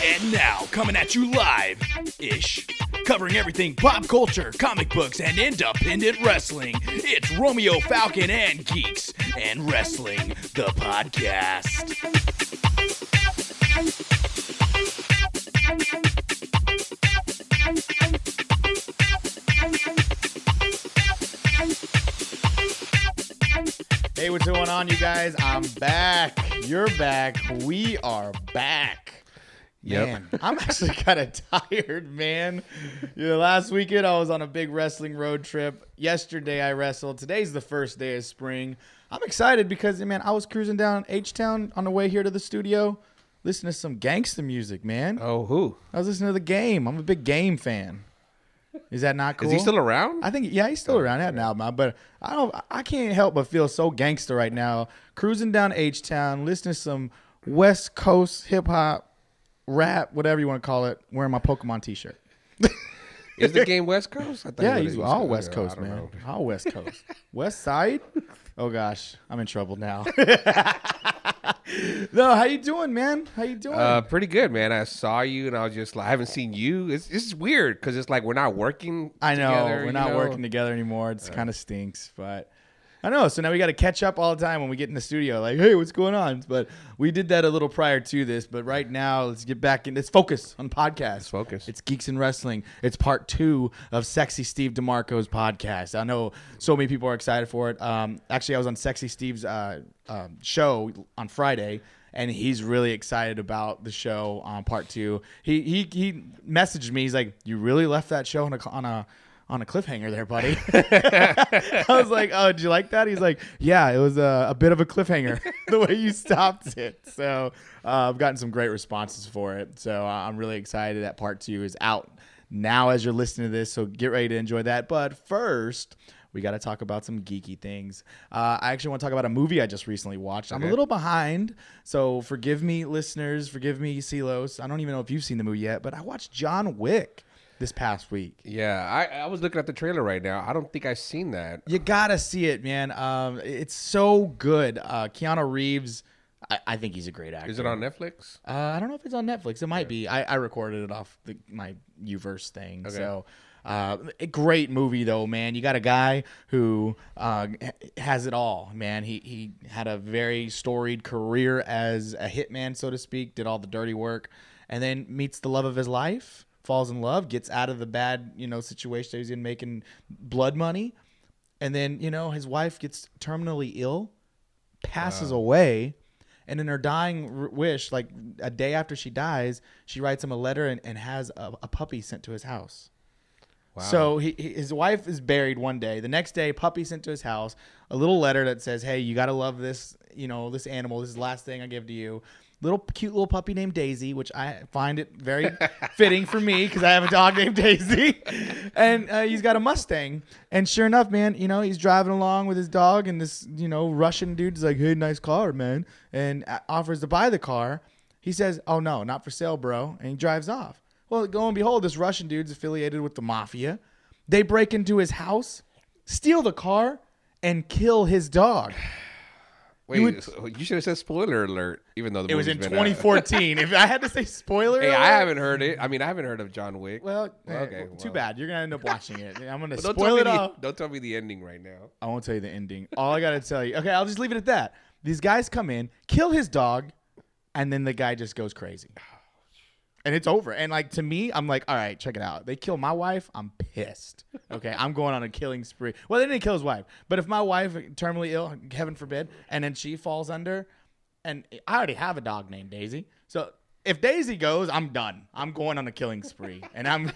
And now, coming at you live ish, covering everything pop culture, comic books, and independent wrestling, it's Romeo Falcon and Geeks and Wrestling, the podcast. Hey, what's going on, you guys? I'm back. You're back. We are back. Yep. Man, I'm actually kind of tired, man. You know, last weekend I was on a big wrestling road trip. Yesterday I wrestled. Today's the first day of spring. I'm excited because, man, I was cruising down H Town on the way here to the studio, listening to some gangster music, man. Oh, who? I was listening to the game. I'm a big game fan. Is that not cool? Is he still around? I think yeah, he's still oh. around. He had an album out, but I don't. I can't help but feel so gangster right now. Cruising down H Town, listening to some West Coast hip hop, rap, whatever you want to call it. Wearing my Pokemon T-shirt. Is the game West Coast? I Yeah, he's all East West Coast, man. know. All West Coast. West Side. Oh gosh, I'm in trouble now. no, how you doing, man? How you doing? Uh, pretty good, man. I saw you, and I was just like, I haven't seen you. It's it's weird because it's like we're not working. I know together, we're not know? working together anymore. It's kind of stinks, but I know. So now we got to catch up all the time when we get in the studio. Like, hey, what's going on? But we did that a little prior to this. But right now, let's get back in. Let's focus on podcast. Let's focus. It's Geeks and Wrestling. It's part two of Sexy Steve DeMarco's podcast. I know so many people are excited for it. Um, actually, I was on Sexy Steve's uh, um, show on Friday. And he's really excited about the show on part two. He he he messaged me. He's like, "You really left that show on a on a on a cliffhanger there, buddy." I was like, "Oh, did you like that?" He's like, "Yeah, it was a, a bit of a cliffhanger the way you stopped it." So uh, I've gotten some great responses for it. So uh, I'm really excited that part two is out now as you're listening to this. So get ready to enjoy that. But first. We got to talk about some geeky things. Uh, I actually want to talk about a movie I just recently watched. I'm a little behind, so forgive me, listeners. Forgive me, Silos. I don't even know if you've seen the movie yet, but I watched John Wick this past week. Yeah, I, I was looking at the trailer right now. I don't think I've seen that. You gotta see it, man. Um, it's so good. Uh, Keanu Reeves, I, I think he's a great actor. Is it on Netflix? Uh, I don't know if it's on Netflix. It might be. I, I recorded it off the, my Uverse thing. Okay. So, uh, a great movie though, man. You got a guy who uh, has it all, man. He he had a very storied career as a hitman, so to speak. Did all the dirty work, and then meets the love of his life, falls in love, gets out of the bad you know situation that he's in, making blood money, and then you know his wife gets terminally ill, passes away. And in her dying r- wish like a day after she dies she writes him a letter and, and has a, a puppy sent to his house. Wow. so he, he- his wife is buried one day. The next day puppy sent to his house a little letter that says hey you got to love this you know this animal. This is the last thing i give to you little cute little puppy named daisy which i find it very fitting for me because i have a dog named daisy. And uh, he's got a mustang. And sure enough man you know he's driving along with his dog and this you know russian dude's like hey nice car man. And offers to buy the car. He says oh no not for sale bro. And he drives off. Well lo and behold this russian dude's affiliated with the mafia. They break into his house steal the car and kill his dog Wait, you would- so you should have said spoiler alert, even though the it was in movie's been out. 2014 if i had to say spoiler Hey, alert, I haven't heard it. I mean, I haven't heard of John Wick. well, Well, eh, okay, well, too well. bad you're gonna end up watching it i'm gonna But spoil it the, all Don't tell me the ending right now. I won't tell you the ending. All I gotta tell you. Okay, I'll just leave it at that. These guys come in, kill his dog, and then the guy just goes crazy. And it's over. And like to me, I'm like, all right, check it out. They kill my wife, I'm pissed. Okay, I'm going on a killing spree. Well, they didn't kill his wife, but if my wife terminally ill, heaven forbid, and then she falls under, and I already have a dog named Daisy, so if Daisy goes, I'm done. I'm going on a killing spree, and I'm.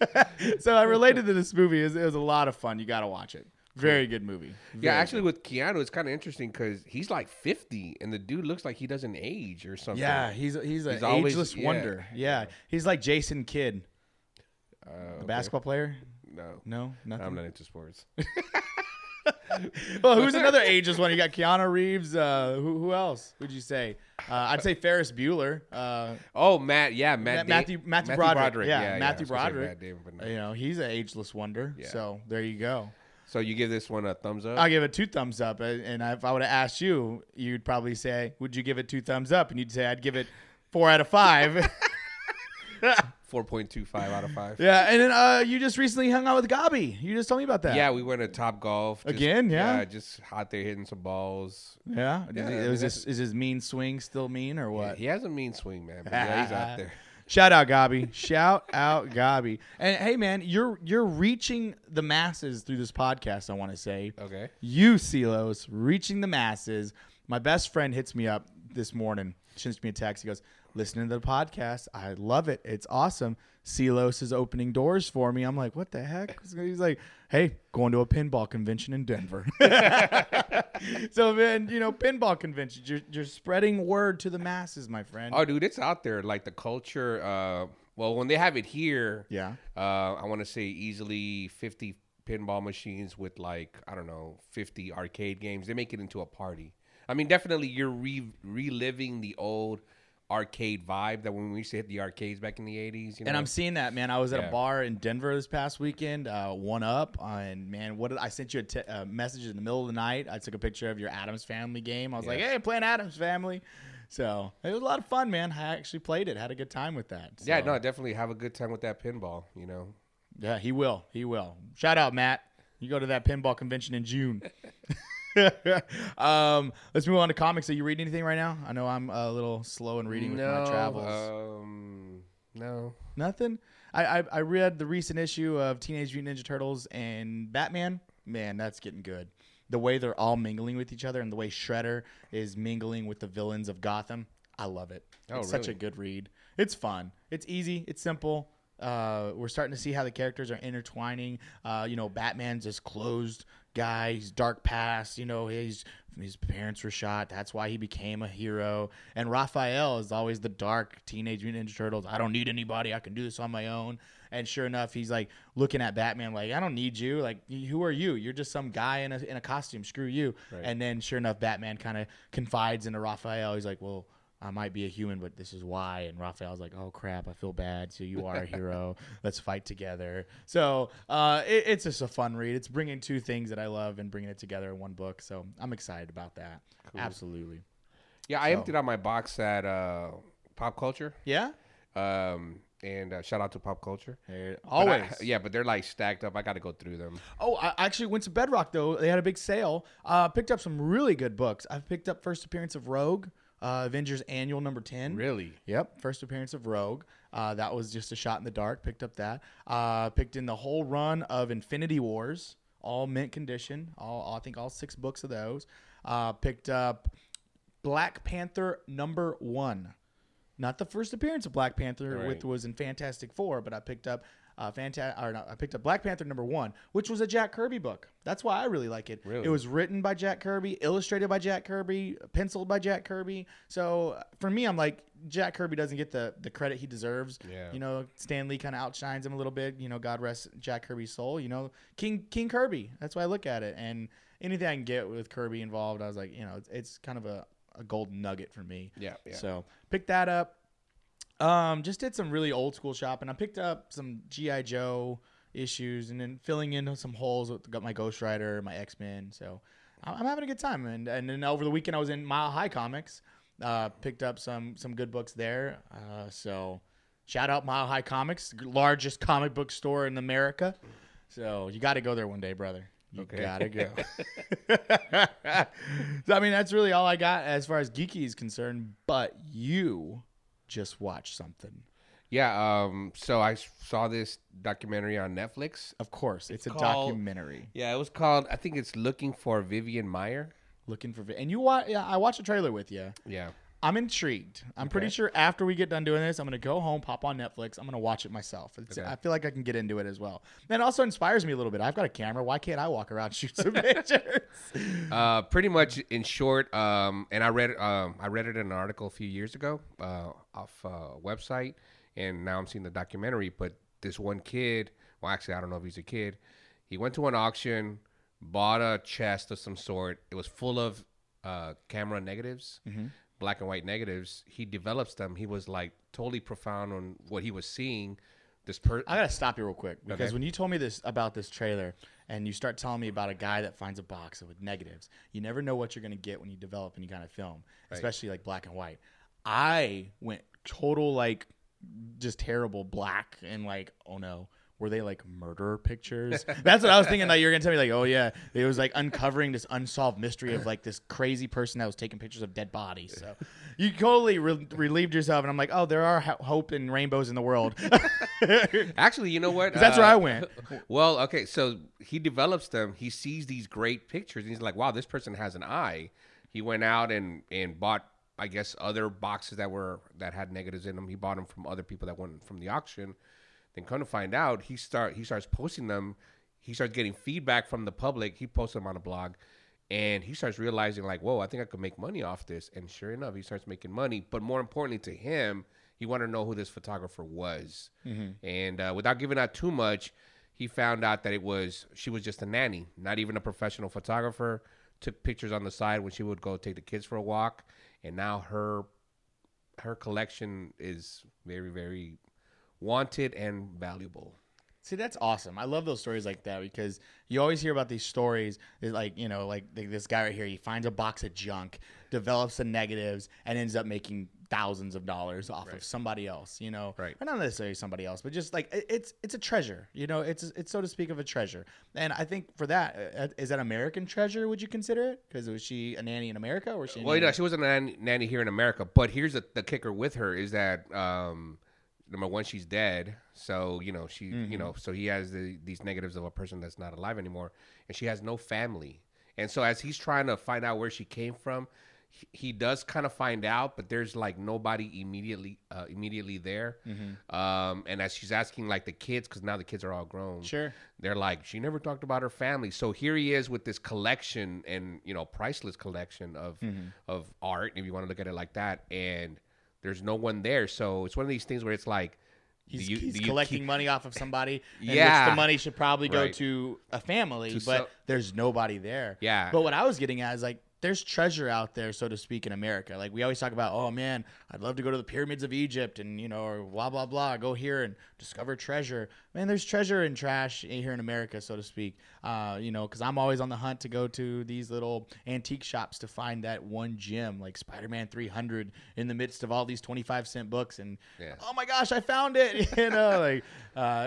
so I related to this movie. It was, it was a lot of fun. You got to watch it. Very good movie. Yeah, Very actually, with Keanu, it's kind of interesting because he's like 50, and the dude looks like he doesn't age or something. Yeah, he's he's an He's always- ageless yeah. wonder. Yeah, he's like Jason Kidd, Uh, the okay. basketball player. No, No, nothing. I'm not into sports. well, who's another ageless one? You got Keanu Reeves. Uh, who who else would you say? Uh, I'd say Ferris Bueller. Uh, Oh, Matt. Yeah, Matt. Ma- Da- Matthew Matthew Broderick. Yeah, Matthew I was gonna say Broderick. Matt Damon, but no. You know, he's an ageless wonder. Yeah. So there you go. So you give this one a thumbs up? I'll give it two thumbs up. And if I would have asked you, you'd probably say, "Would you give it two thumbs up?" And you'd say, "I'd give it four out of five. Four point two five out of five. Yeah, and then uh, you just recently hung out with Gabi. You just told me about that. Yeah, we went to Top Golf just- Again, yeah? just out there hitting some balls. yeah. Yeah, Is, I it- mean, is this is his mean swing still mean or what? He has a mean swing, man. But yeah, he's out there. Shout out Gabi. Shout out Gabi. And hey man, you're you're reaching the masses through this podcast, I want to say. Okay. You Silos reaching the masses. My best friend hits me up this morning, sends me a text. He goes, Listening to the podcast. I love it. It's awesome. Silos is opening doors for me. I'm like, what the heck? He's like, hey, going to a pinball convention in Denver. so man, you know, pinball conventions. You're, you're spreading word to the masses, my friend. Oh, dude, it's out there. Like the culture. Uh, well, when they have it here, yeah. uh, I want to say easily fifty pinball machines with like I don't know fifty arcade games. They make it into a party. I mean, definitely you're re- reliving the old arcade vibe that when we used to hit the arcades back in the '80s. You know? And I'm seeing that, man. I was at Yeah. a bar in Denver this past weekend, uh, one up, uh, and man, what did I sent you a te- uh, message in the middle of the night? I took a picture of your Addams Family game. I was like, Yeah. "Hey, playing Addams Family," so it was a lot of fun, man. I actually played it, had a good time with that. yeah, no, definitely have a good time with that pinball. You know. yeah, he will, he will. Shout out, Matt. You go to that pinball convention in June. um, let's move on to comics. Are you reading anything right now? I know I'm a little slow in reading with my travels. Um, no. Nothing. I, I I read the recent issue of Teenage Mutant Ninja Turtles and Batman. Man, that's getting good. The way they're all mingling with each other and the way Shredder is mingling with the villains of Gotham. I love it. Oh, it's such a good read. It's fun. It's easy. It's simple. Uh, we're starting to see how the characters are intertwining. Uh, you know, Batman's this closed guy. He's dark past. You know, he's his parents were shot. That's why he became a hero. And Raphael is always the dark teenage mutant ninja turtles. I don't need anybody. I can do this on my own. And sure enough, he's like looking at Batman like, I don't need you. Like, who are you? You're just some guy in a in a costume. Screw you. Right. And then sure enough, Batman kind of confides into Raphael. He's like, well. I might be a human, but this is why. And Raphael's like, "Oh crap, I feel bad. So you are a hero. Let's fight together." So uh, it, it's just a fun read. It's bringing two things that I love and bringing it together in one book. So I'm excited about that. Absolutely. Yeah, I So- emptied out my box at uh, Pop Culture. Yeah. Um, and uh, shout out to Pop Culture. But Always. I- yeah, but they're like stacked up. I got to go through them. Oh, I actually went to Bedrock though. They had a big sale. Uh, picked up some really good books. I've picked up first appearance of Rogue, uh, Avengers Annual number ten. Really? Yep, first appearance of Rogue. Uh, that was just a shot in the dark. Picked up that. Uh, picked in the whole run of Infinity Wars, all mint condition. All I think all six books of those. Uh, picked up Black Panther number one. Not the first appearance of Black Panther, Right. which was in Fantastic Four, but I picked up uh, Fanta- or no, I picked up Black Panther number one, which was a Jack Kirby book. That's why I really like it. Really? It was written by Jack Kirby, illustrated by Jack Kirby, penciled by Jack Kirby. So uh, for me, I'm like Jack Kirby doesn't get the the credit he deserves. Yeah. You know, Stan Lee kind of outshines him a little bit. You know, God rest Jack Kirby's soul. You know, King King Kirby. That's why I look at it. And anything I can get with Kirby involved, I was like, you know, it's, it's kind of a, a golden nugget for me. Yeah, yeah. So pick that up. Um, just did some really old school shopping. I picked up some GI Joe issues and then filling in some holes with got my Ghost Rider, my X Men. So I'm I'm having a good time. And and then over the weekend I was in Mile High Comics. Uh, picked up some some good books there. Uh, so shout out Mile High Comics, largest comic book store in America. So you got to go there one day, brother. You Okay. gotta go. so, I mean, that's really all I got as far as geeky is concerned. But you just watch something. Yeah. Um. So I saw this documentary on Netflix. Of course, it's, a called- documentary. Yeah, it was called. I think it's looking for Vivian Maier. Looking for, and you watch. Yeah, I watched a trailer with you. Yeah. I'm intrigued. I'm pretty sure after we get done doing this, I'm gonna go home, pop on Netflix. I'm gonna watch it myself. It's, Okay. I feel like I can get into it as well. And it also inspires me a little bit. I've got a camera. Why can't I walk around and shoot some pictures? Uh, pretty much in short, um, and I read um, I read it in an article a few years ago uh, off a website, and now I'm seeing the documentary. But this one kid, well, actually, I don't know if he's a kid. He went to an auction, bought a chest of some sort. It was full of uh, camera negatives, black and white negatives. He develops them. He was like totally profound on what he was seeing. This per I gotta stop you real quick because Okay. when you told me this about this trailer and you start telling me about a guy that finds a box with negatives, you never know what you're gonna get when you develop any kind of film, especially like black and white. I went total like just terrible black and like oh no were they like murder pictures that's what i was thinking like you're gonna tell me like oh yeah it was like uncovering this unsolved mystery of like this crazy person that was taking pictures of dead bodies so you totally re- relieved yourself and i'm like oh there are ho- hope and rainbows in the world Actually, you know what? that's where Uh, I went. Well, okay, so he develops them. He sees these great pictures, and he's like, "Wow, this person has an eye." He went out and and bought, I guess, other boxes that were that had negatives in them. He bought them from other people that went from the auction. Then, come to find out, he start he starts posting them. He starts getting feedback from the public. He posts them on a blog, and he starts realizing like, "Whoa, I think I could make money off this." And sure enough, he starts making money. But more importantly to him, he wanted to know who this photographer was. And uh, without giving out too much, he found out that it was she was just a nanny, not even a professional photographer. Took pictures on the side when she would go take the kids for a walk, and now her her collection is very very wanted and valuable. See, that's awesome. I love those stories like that because you always hear about these stories. It's like you know, like th- this guy right here. He finds a box of junk, develops the negatives, and ends up making thousands of dollars off of somebody else. You know, Right. Or not necessarily somebody else, but just like it, it's it's a treasure. You know, it's it's so to speak of a treasure. And I think for that, uh, that American treasure? Would you consider it? Because was she a nanny in America or was she? Well, you know, she wasn't a nanny, nanny here in America, but here's the, the kicker with her is that um, number one, she's dead, so you know she, you know, so he has the, these negatives of a person that's not alive anymore, and she has no family, and so as he's trying to find out where she came from, he, he does kind of find out, but there's like nobody immediately, uh, immediately there, um, and as she's asking like the kids, because now the kids are all grown, Sure. they're like she never talked about her family. So here he is with this collection and you know priceless collection of Mm-hmm. of art if you want to look at it like that and there's no one there so it's one of these things where it's like He's, you- he's collecting keep- money off of somebody. and which Yeah. the money should probably go Right. to a family, To but so- there's nobody there. Yeah. But what I was getting at is like, there's treasure out there, so to speak, in America. Like we always talk about, oh man, I'd love to go to the pyramids of Egypt, and you know, or blah blah blah, go here and discover treasure. Man, there's treasure in trash here in America, so to speak. Uh, you know, because I'm always on the hunt to go to these little antique shops to find that one gem, like Spider-Man 300, in the midst of all these 25 cent books, and Yeah. oh my gosh, I found it. You know, like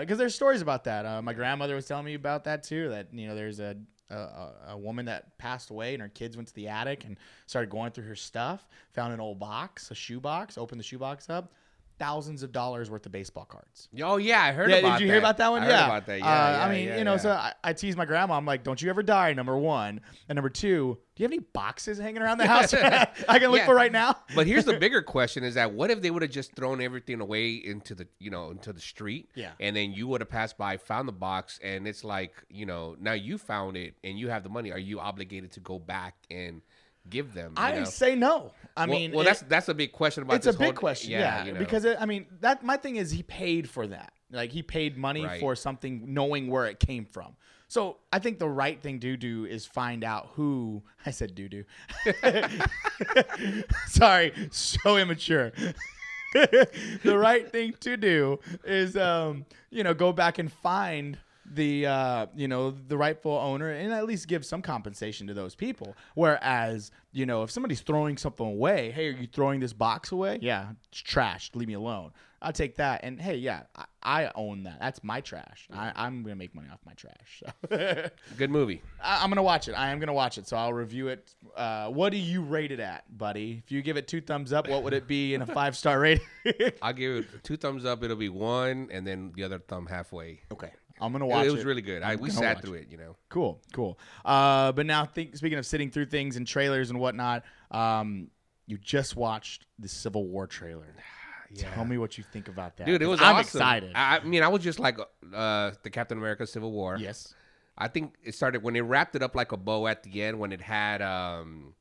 because there's stories about that. Uh, my grandmother was telling me about that too. That you know, there's a, a a- woman that passed away, and her kids went to the attic and started going through her stuff. Found an old box, a shoe box. Opened the shoe box up. Thousands of dollars worth of baseball cards. oh yeah i heard Yeah, about did you hear about that one? I heard yeah, about that yeah, Uh, yeah, I mean, yeah, you know, so I, I tease my grandma. I'm like, "Don't you ever die?" Number one, and number two, do you have any boxes hanging around the house I can look for right now? but here's the bigger question is that what if they would have just thrown everything away into the you know into the street Yeah. and then you would have passed by found the box and it's like you know now you found it and you have the money are you obligated to go back and give them I know? say no. I well, mean, well it- that's that's a big question about it's a this big whole- question yeah, you know. because it, i mean that my thing is he paid for that like he paid money Right. for something knowing where it came from so i think the right thing to do is find out who i said do do sorry so immature the right thing to do is um you know go back and find the uh, you know the rightful owner and at least give some compensation to those people. Whereas you know if somebody's throwing something away, hey, are you throwing this box away? Yeah, it's trash. Leave me alone. I'll take that. And hey, yeah, I, I own that. That's my trash. I, I'm gonna make money off my trash. So. good movie I, I'm gonna watch it. I am gonna watch it. So I'll review it. Uh, what do you rate it at, buddy? If you give it two thumbs up, what would it be in a five star rating? i'll give it two thumbs up it'll be one and then the other thumb halfway okay, I'm gonna watch it it. was really good I, we sat through it you know Cool, cool. Uh, but now, think, speaking of sitting through things and trailers and whatnot, um, you just watched the Civil War trailer. Tell me what you think about that, dude it was I'm awesome. excited. I, I mean i was just like uh the captain america civil war yes, I think it started when they wrapped it up like a bow at the end when it had um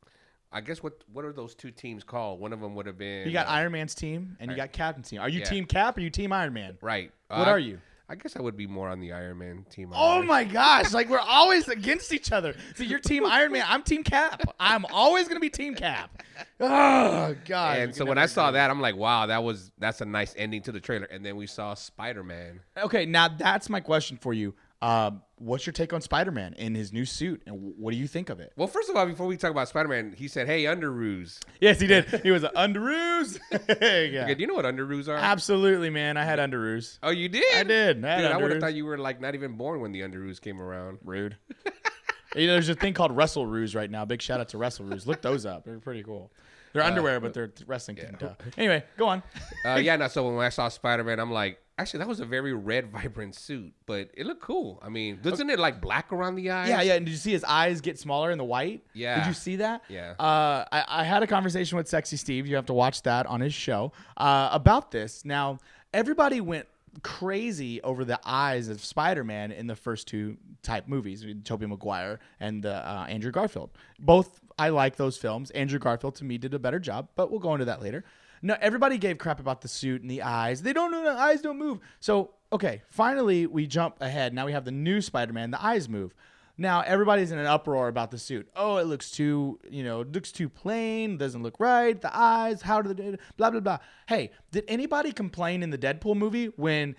I guess what what are those two teams called? One of them would have been you got uh, Iron Man's team and you got Captain's team. Are you Yeah. Team Cap or you Team Iron Man? right. What Uh, are you? I guess I would be more on the Iron Man team. Oh my gosh! Like we're always against each other. So you're Team Iron Man. I'm Team Cap. I'm always gonna be Team Cap. Oh god! And so when I saw that, I'm like, wow, that was that's a nice ending to the trailer. And then we saw Spider Man. Okay, now that's my question for you. Uh, what's your take on Spider-Man in his new suit, and what do you think of it? Well, first of all, before we talk about Spider Man, he said, "Hey, underoos." Yes, he did. He was an underoos. yeah. Okay, do you know what underoos are? Absolutely, man. I had underoos. oh, you did? I did. I Dude, I would have thought you were like not even born when the underoos came around. Rude. you know, there's a thing called Wrestle Roos right now. Big shout out to Wrestle Roos. Look those up. They're pretty cool. They're underwear, but they're wrestling. Duh. Anyway, go on. Uh, yeah, no. So when I saw Spider Man, I'm like, actually, that was a very red, vibrant suit, but it looked cool. I mean, doesn't it like black around the eyes? Yeah, yeah. And did you see his eyes get smaller in the white? Yeah. Did you see that? Yeah. Uh, I, I had a conversation with Sexy Steve. You have to watch that on his show uh, about this. Now, everybody went crazy over the eyes of Spider-Man in the first two type movies, Tobey Maguire and uh, Andrew Garfield. Both I like those films. Andrew Garfield to me did a better job, but we'll go into that later. No, everybody gave crap about the suit and the eyes. They don't know the eyes don't move. So okay, finally we jump ahead. Now we have the new Spider-Man. The eyes move. Now everybody's in an uproar about the suit. Oh, it looks too, you know, looks too plain. Doesn't look right. The eyes. How do the blah blah blah? Hey, did anybody complain in the Deadpool movie when?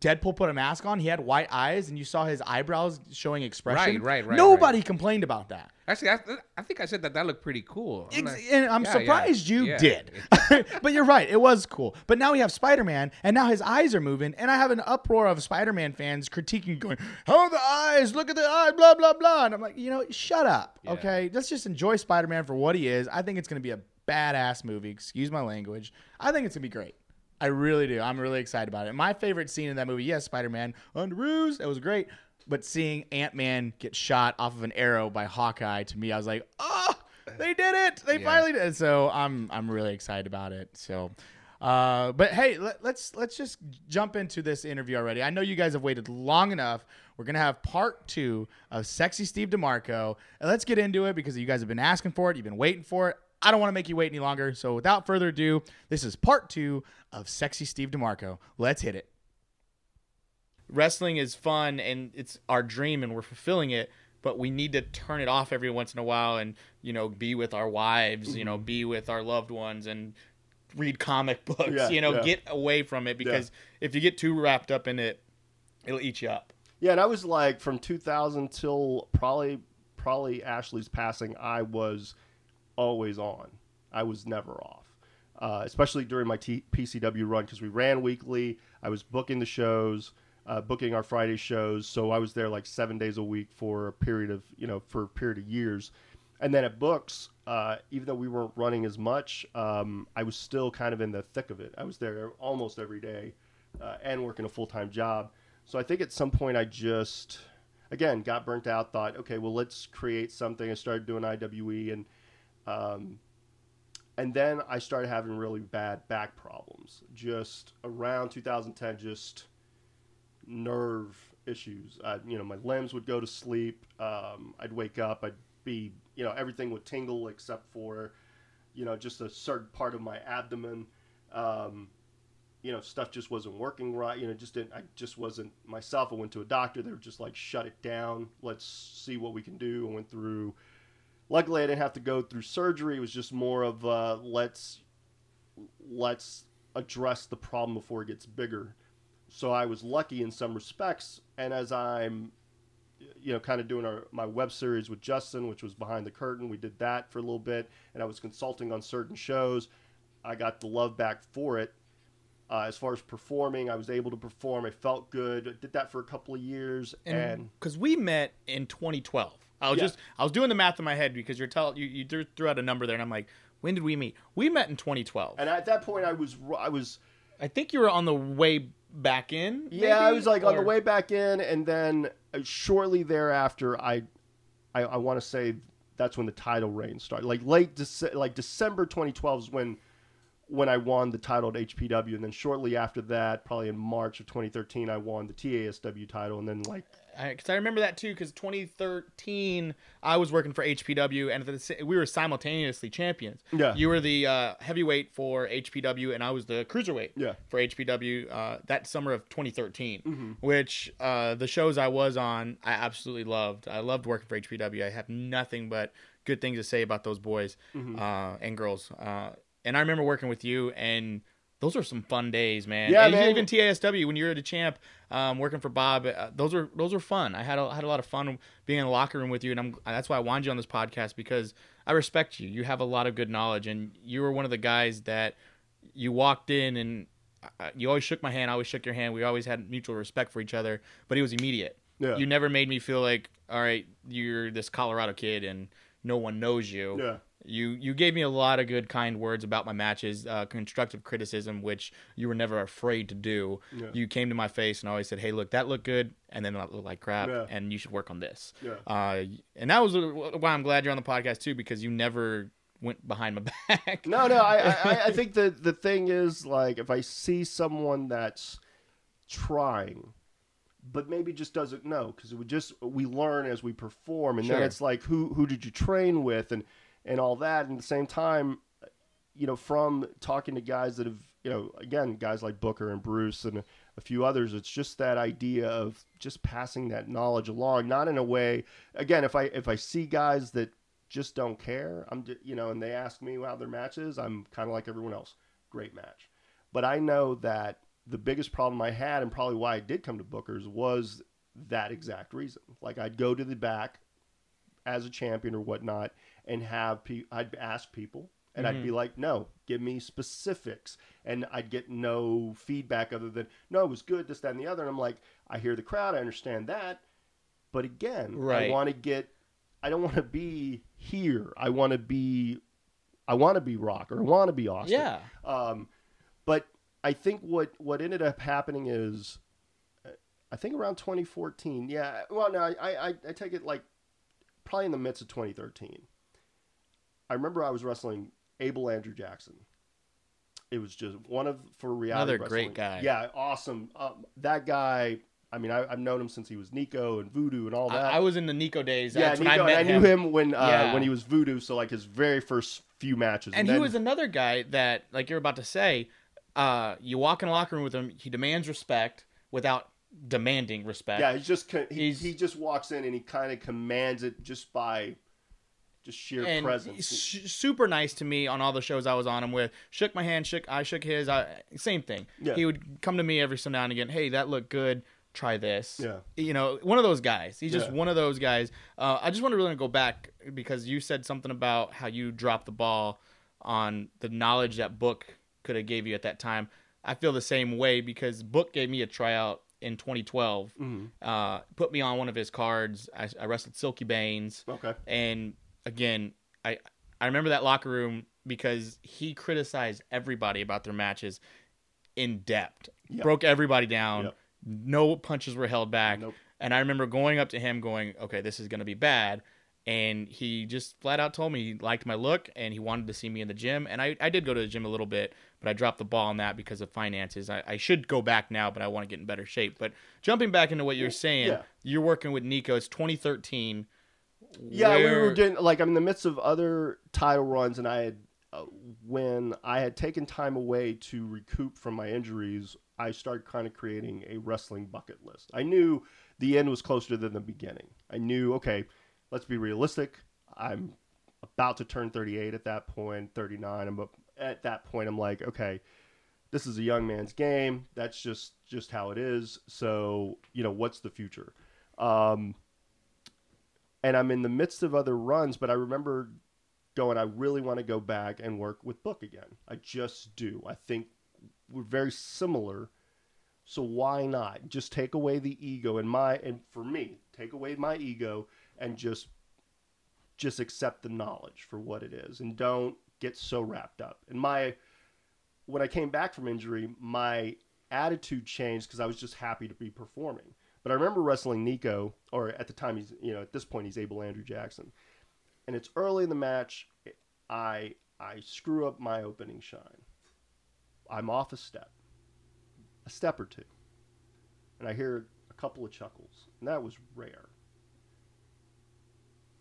Deadpool put a mask on. He had white eyes, and you saw his eyebrows showing expression. Right, right, right, Nobody complained about that. Actually, I, I think I said that that looked pretty cool. I'm not- and I'm Yeah, surprised yeah, you yeah. did. but you're right. It was cool. But now we have Spider Man, and now his eyes are moving, and I have an uproar of Spider Man fans critiquing, going, How are the eyes? Look at the eye, blah, blah, blah. And I'm like, you know, shut up. Okay. Let's just enjoy Spider Man for what he is. I think it's going to be a badass movie. Excuse my language. I think it's going to be great. I really do. I'm really excited about it. My favorite scene in that movie, yes, Spider Man underoos. That was great. But seeing Ant Man get shot off of an arrow by Hawkeye, to me, I was like, oh, they did it. They Yeah. finally did. it. So I'm I'm really excited about it. So. Uh, but hey, let, let's let's just jump into this interview already. I know you guys have waited long enough. We're gonna have part two of Sexy Steve DeMarco, and let's get into it because you guys have been asking for it. You've been waiting for it. I don't want to make you wait any longer. So without further ado, this is part two of Sexy Steve DeMarco. Let's hit it. Wrestling is fun and it's our dream and we're fulfilling it, but we need to turn it off every once in a while and, you know, be with our wives, you know, be with our loved ones and read comic books, Yeah, you know, yeah. get away from it because if you get too wrapped up in it, it'll eat you up. Yeah, and I was like from 2000 till probably probably Ashley's passing. I was always on. I was never off, uh, especially during my T- PCW run because we ran weekly. I was booking the shows, uh, booking our Friday shows, so I was there like seven days a week for a period of you know for a period of years. And then at books, uh, even though we weren't running as much, um, I was still kind of in the thick of it. I was there almost every day uh, and working a full time job. So I think at some point I just, again, got burnt out. Thought, okay, well, let's create something. I started doing IWE, and um, and then I started having really bad back problems. Just around 2010, just nerve issues. I, you know, my limbs would go to sleep. Um, I'd wake up. I'd be, you know, everything would tingle except for, you know, just a certain part of my abdomen. Um, you know, stuff just wasn't working right. You know, just didn't. I just wasn't myself. I went to a doctor. They were just like, "Shut it down. Let's see what we can do." I went through. Luckily, I didn't have to go through surgery. It was just more of uh, let's let's address the problem before it gets bigger. So I was lucky in some respects. And as I'm, you know, kind of doing our, my web series with Justin, which was behind the curtain, we did that for a little bit, and I was consulting on certain shows. I got the love back for it. Uh, as far as performing, I was able to perform. I felt good. I did that for a couple of years, and, because we met in 2012. I was Yeah. just I was doing the math in my head because you're tell you, you threw out a number there and I'm like, when did we meet? We met in 2012. and at that point, I was I was I think you were on the way back in. Yeah, I was like on the way back in, and then uh, shortly thereafter, I, I, I want to say that's when the title reign started. Like late, Dece- like December 2012 is when, when I won the title at HPW, and then shortly after that, probably in March of 2013, I won the TASW title, and then like because I, remember that too. Because 2013, I was working for HPW, and the, we were simultaneously champions. Yeah. you were the uh, heavyweight for HPW, and I was the cruiserweight. Yeah. for HPW uh, that summer of 2013. Mm-hmm. Which uh, the shows I was on, I absolutely loved. I loved working for HPW. I have nothing but good things to say about those boys Mm-hmm. uh, and girls. Uh, and I remember working with you and those are some fun days, man. Yeah, even, man. even TASW when you were at the champ, um, working for Bob, uh, those were those were fun. I had a, had a lot of fun being in the locker room with you, and I'm that's why I wanted you on this podcast because I respect you. You have a lot of good knowledge, and you were one of the guys that you walked in and uh, you always shook my hand. I always shook your hand. We always had mutual respect for each other, but it was immediate. Yeah. You never made me feel like, all right, you're this Colorado kid and no one knows you. Yeah. You you gave me a lot of good, kind words about my matches, uh, constructive criticism, which you were never afraid to do. Yeah. You came to my face and always said, "Hey, look, that looked good," and then that looked like crap, Yeah. and you should work on this. Yeah. Uh, and that was why I'm glad you're on the podcast too, because you never went behind my back. No, no. I, I, I think the the thing is like if I see someone that's trying, but maybe just doesn't know because we just we learn as we perform, and then it's like who who did you train with and and all that. And at the same time, you know, from talking to guys that have you know again guys like Booker and Bruce and a, few others, it's just that idea of just passing that knowledge along, not in a way. Again, if I if I see guys that just don't care. I'm, you know, and they ask me how their match is. I'm kind of like everyone else. Great match, but I know that the biggest problem I had, and probably why I did come to Booker's, was that exact reason. Like I'd go to the back as a champion or whatnot, and have pe- I'd ask people, and I'd be like, "No, give me specifics," and I'd get no feedback other than, "No, it was good, this, that, and the other." And I'm like, I hear the crowd, I understand that, but again, I want to get I don't want to be here. I want to be, I want to be Rock or I want to be Austin. Yeah. Um, but I think what what ended up happening is, uh, I think around 2014. Yeah. Well, no, I I, I take it like probably in the midst of 2013. I remember I was wrestling Abel Andrew Jackson. It was just one of for reality. Another great guy. Yeah, awesome. Um, that guy. I mean, I, I've known him since he was Nico and Voodoo and all that. I, I was in the Nico days. Yeah, That's Nico, when I met and I knew him when uh, Yeah. when he was Voodoo, so like his very first few matches. And he then- was another guy that, like you're about to say, uh, you walk in a locker room with him, he demands respect without demanding respect. yeah, he's just he, He's- he just walks in and he kind of commands it just by just sheer and presence. su- super nice to me on all the shows I was on him with. Shook my hand, shook I shook his. I, same thing. Yeah. He would come to me every so now and again. Hey, that looked good. Try this. Yeah. You know, one of those guys. He's just Yeah. one of those guys. Uh, I just want to really go back because you said something about how you dropped the ball on the knowledge that Book could have gave you at that time. I feel the same way because Book gave me a tryout in 2012. Mm-hmm. Uh, put me on one of his cards. I, I wrestled Silky Baines. okay. And again, I I remember that locker room because he criticized everybody about their matches in depth. Yep. Broke everybody down. Yep. No punches were held back. Nope. And I remember going up to him going, "Okay, this is going to be bad." And he just flat out told me he liked my look and he wanted to see me in the gym. And I, I did go to the gym a little bit, but I dropped the ball on that because of finances. I, I should go back now, but I want to get in better shape. But jumping back into what you're saying, Yeah. you're working with Nico. It's 2013. Yeah, we were getting like I'm in the midst of other title runs, and I had uh, when I had taken time away to recoup from my injuries, I started kind of creating a wrestling bucket list. I knew the end was closer than the beginning. I knew, okay, let's be realistic. I'm about to turn 38 at that point, 39. I'm up, at that point. I'm like, okay, this is a young man's game. That's just just how it is. So you know, what's the future? Um, and I'm in the midst of other runs, but I remember going, I really want to go back and work with Book again. I just do. I think we're very similar. So why not just take away the ego and my and for me, take away my ego and just just accept the knowledge for what it is and don't get so wrapped up. And my when I came back from injury, my attitude changed because I was just happy to be performing. But I remember wrestling Nico, or at the time he's you know at this point he's Abel Andrew Jackson, and it's early in the match. I I screw up my opening shine. I'm off a step, a step or two, and I hear a couple of chuckles, and that was rare.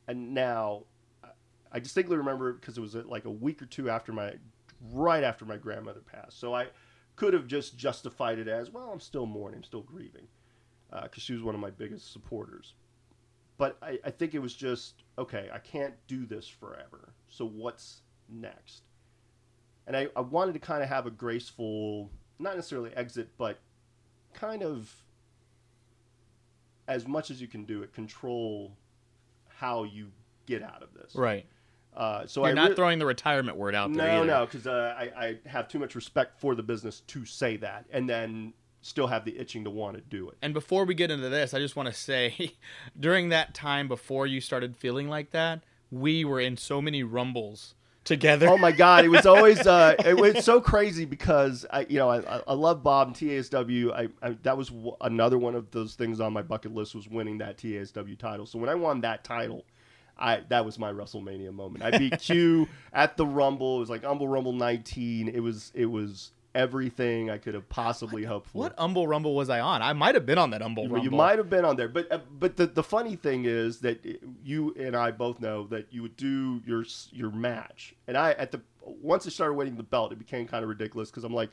And now, I- distinctly remember because it was uh, like a week or two after my, right after my grandmother passed. So I could have just justified it as well. I'm still mourning, I'm still grieving, because she was one of my biggest supporters. But I, I think it was just okay. I can't do this forever. So what's next? and I, I wanted to kind of have a graceful, not necessarily exit, but kind of as much as you can do it, control how you get out of this. Right. Uh, so You're I not re- throwing the retirement word out there. no, either. no, because uh, I, I have too much respect for the business to say that, and then still have the itching to want to do it. And before we get into this, I just want to say, during that time before you started feeling like that, we were in so many rumbles together. Oh my God, it was always uh, it was so crazy because I, you know, I, I- love Bob and TASW. I, I that was w- another one of those things on my bucket list was winning that TASW title. So when I won that title, I that was my WrestleMania moment. I beat Q at the Rumble. It was like Humble Rumble 19. It was it was everything I could have possibly hoped for. What Humble Rumble was I on? I might have been on that Humble You, Rumble. you might have been on there, but uh, but the, the funny thing is that you and I both know that you would do your your match, and I at the once I started winning the belt, it became kind of ridiculous because I'm like,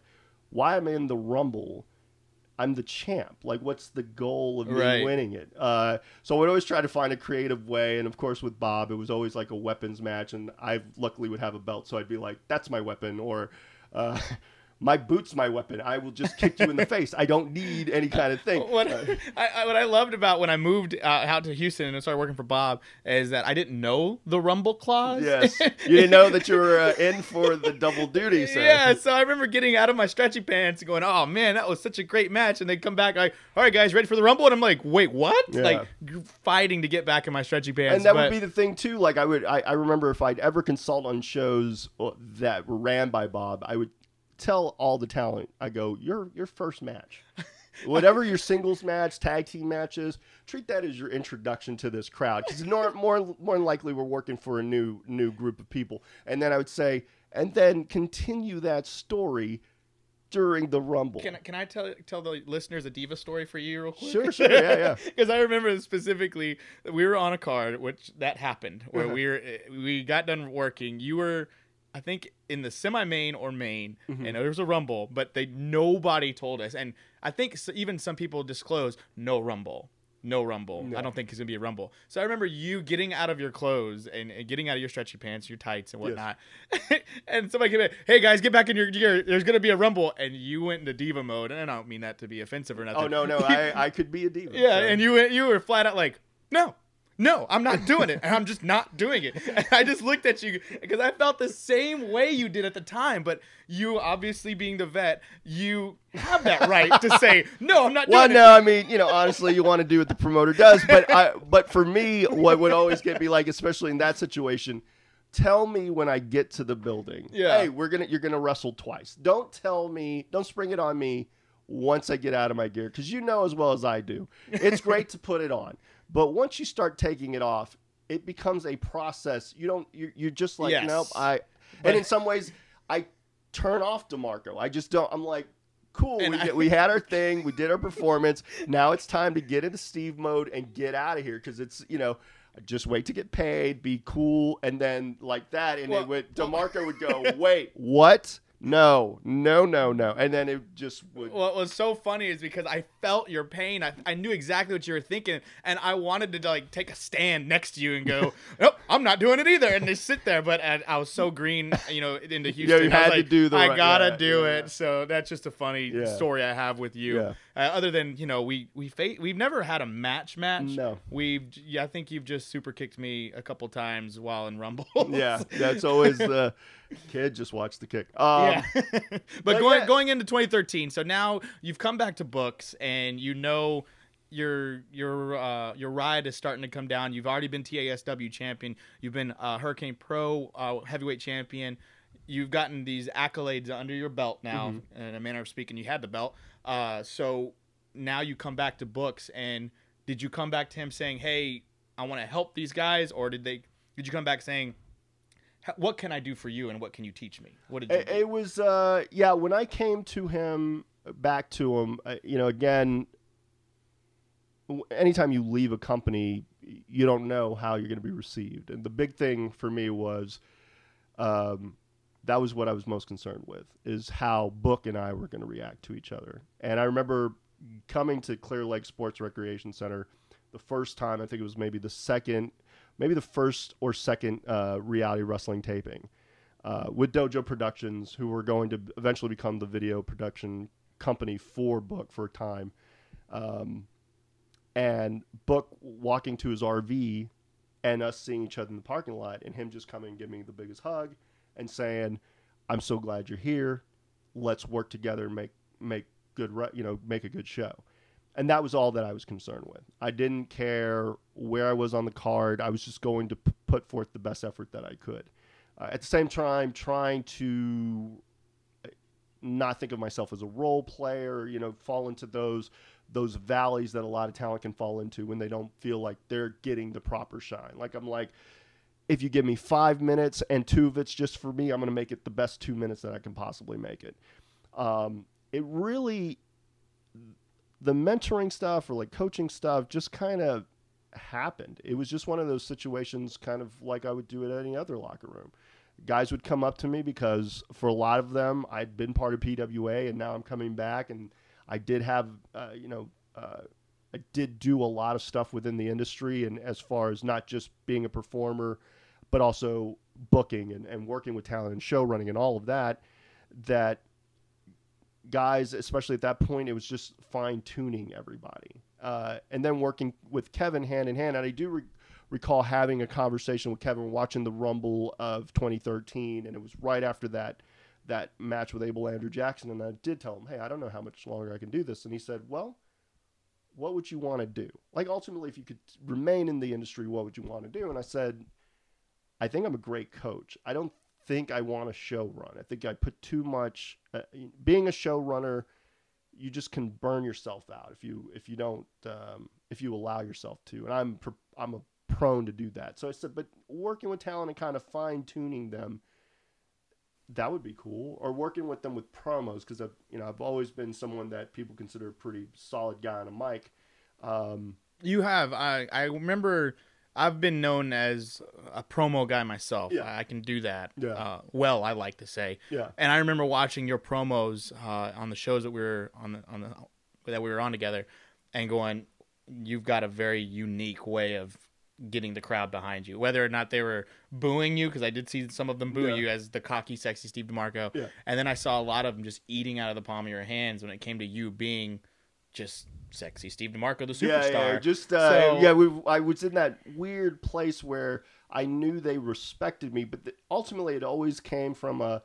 why am I in the Rumble? I'm the champ. Like, what's the goal of me Right. winning it? Uh, so I would always try to find a creative way, and of course with Bob, it was always like a weapons match, and I luckily would have a belt, so I'd be like, that's my weapon, or. Uh, My boot's my weapon. I will just kick you in the face. I don't need any kind of thing. what I, I, what I loved about when I moved uh, out to Houston and started working for Bob is that I didn't know the Rumble clause. Yes, you didn't know that you were uh, in for the double duty. So. Yeah, so I remember getting out of my stretchy pants and going, "Oh man, that was such a great match!" And they come back like, "All right, guys, ready for the rumble?" And I'm like, "Wait, what?" Yeah. Like fighting to get back in my stretchy pants. and that but- would be the thing too. Like I would, I, I remember if I'd ever consult on shows uh, that were ran by Bob, I would tell all the talent, I go, your your first match, whatever your singles match, tag team matches, treat that as your introduction to this crowd because more more more than likely we're working for a new new group of people. And then I would say, and then continue that story during the rumble. Can, I- can I tell tell the listeners a diva story for you real quick? Sure, sure, yeah, yeah. Because I remember specifically we were on a card, which that happened, where Uh-huh. we were we got done working. You were, I think, in the semi main or main, Mm-hmm. and there was a rumble, but they nobody told us, and I think even some people disclosed no rumble. No rumble. I don't think it's gonna be a rumble. So I remember you getting out of your clothes and, and getting out of your stretchy pants, your tights and whatnot. and somebody came in, hey guys, get back in your gear. There's gonna be a rumble, and you went into diva mode. And I don't mean that to be offensive or nothing. Oh no, no, I, I could be a diva. Yeah, so. and you went- you were flat out like, no, no, I'm not doing it, and I'm just not doing it. And I just looked at you because I felt the same way you did at the time, but you obviously being the vet, you have that right to say, no, I'm not Well, doing no, it. Well, no, I mean, you know, honestly, you want to do what the promoter does, but I, but for me, what would always get me like, especially in that situation, tell me when I get to the building. Yeah. Hey, we're gonna, you're gonna wrestle twice. Don't tell me, don't spring it on me once I get out of my gear, because you know as well as I do, it's great to put it on, but once you start taking it off, it becomes a process. You don't, you're, you're just like, Yes. nope. I, But- and in some ways, I turn off Demarco. I just don't. I'm like. Cool. We, I- we had our thing. We did our performance. Now it's time to get into Steve mode and get out of here because it's you know just wait to get paid, be cool, and then like that. And Well- it would Demarco would go, wait, what? No, no, no, no, and then it just would. What was so funny is because I felt your pain. I, I knew exactly what you were thinking, and I wanted to like take a stand next to you and go, "Nope, I'm not doing it either," and just sit there. But I, I was so green, you know, into Houston. yeah, you I was had to like, do the I right- gotta yeah, do yeah, it. yeah. So that's just a funny story I have with you. Uh, other than you know, we we fa- we've never had a match match. No. we've yeah, I think you've just super kicked me a couple times while in Rumble. yeah, that's always the kid. Just watch the kick. Um, yeah. but, but going yeah. going into 2013, so now you've come back to books and you know your your uh, your ride is starting to come down. You've already been TASW champion. You've been uh, Hurricane Pro uh, heavyweight champion. You've gotten these accolades under your belt now. In a manner of speaking, you had the belt. Uh, so now you come back to books, and did you come back to him saying, "Hey, I want to help these guys," or did they? Did you come back saying, "What can I do for you, and what can you teach me?" What did you? It, do? it was uh yeah when i came to him back to him uh, you know again anytime you leave a company you don't know how you're going to be received and the big thing for me was um that was what i was most concerned with is how book and i were going to react to each other and i remember coming to clear lake sports recreation center the first time i think it was maybe the second maybe the first or second uh, reality wrestling taping uh, with Dojo Productions, who were going to eventually become the video production company for Book for a time. Um, and Book walking to his RV and us seeing each other in the parking lot and him just coming and giving me the biggest hug and saying, "I'm so glad you're here. Let's work together and make make good you know make a good show." And that was all that I was concerned with. I didn't care where I was on the card. I was just going to p- put forth the best effort that I could. Uh, at the same time, trying to uh, not think of myself as a role player, you know, fall into those those valleys that a lot of talent can fall into when they don't feel like they're getting the proper shine. Like I'm like, if you give me five minutes and two of it's just for me, I'm going to make it the best two minutes that I can possibly make it. Um, it really, the mentoring stuff or like coaching stuff just kind of happened. It was just one of those situations, kind of like I would do at any other locker room. Guys would come up to me because for a lot of them, I'd been part of PWA and now I'm coming back and I did have, uh, you know, uh, did do a lot of stuff within the industry, and as far as not just being a performer, but also booking and, and working with talent and show running and all of that. That guys, especially at that point, it was just fine tuning everybody, uh, and then working with Kevin hand in hand. And I do re- recall having a conversation with Kevin watching the Rumble of 2013, and it was right after that that match with Abel Andrew Jackson, and I did tell him, "Hey, I don't know how much longer I can do this," and he said, "Well." What would you want to do? Like ultimately, if you could remain in the industry, what would you want to do? And I said, I think I'm a great coach. I don't think I want to show run. I think I put too much. Uh, being a showrunner, you just can burn yourself out if you if you don't um, if you allow yourself to. And I'm I'm a prone to do that. So I said, but working with talent and kind of fine tuning them, that would be cool. Or working with them with promos because I've you know I've always been someone that people consider a pretty solid guy on a mic. Um, You have. I I remember. I've been known as a promo guy myself. Yeah. I can do that. Yeah. Uh, well, I like to say. yeah, And I remember watching your promos uh, on the shows that we were on the on the that we were on together, and going, "You've got a very unique way of getting the crowd behind you." Whether or not they were booing you, because I did see some of them boo Yeah. you as the cocky, sexy Steve DeMarco, Yeah. and then I saw a lot of them just eating out of the palm of your hands when it came to you being just sexy Steve DeMarco, the superstar. Yeah, yeah, just uh, So- yeah. We, I was in that weird place where I knew they respected me, but the, ultimately it always came from a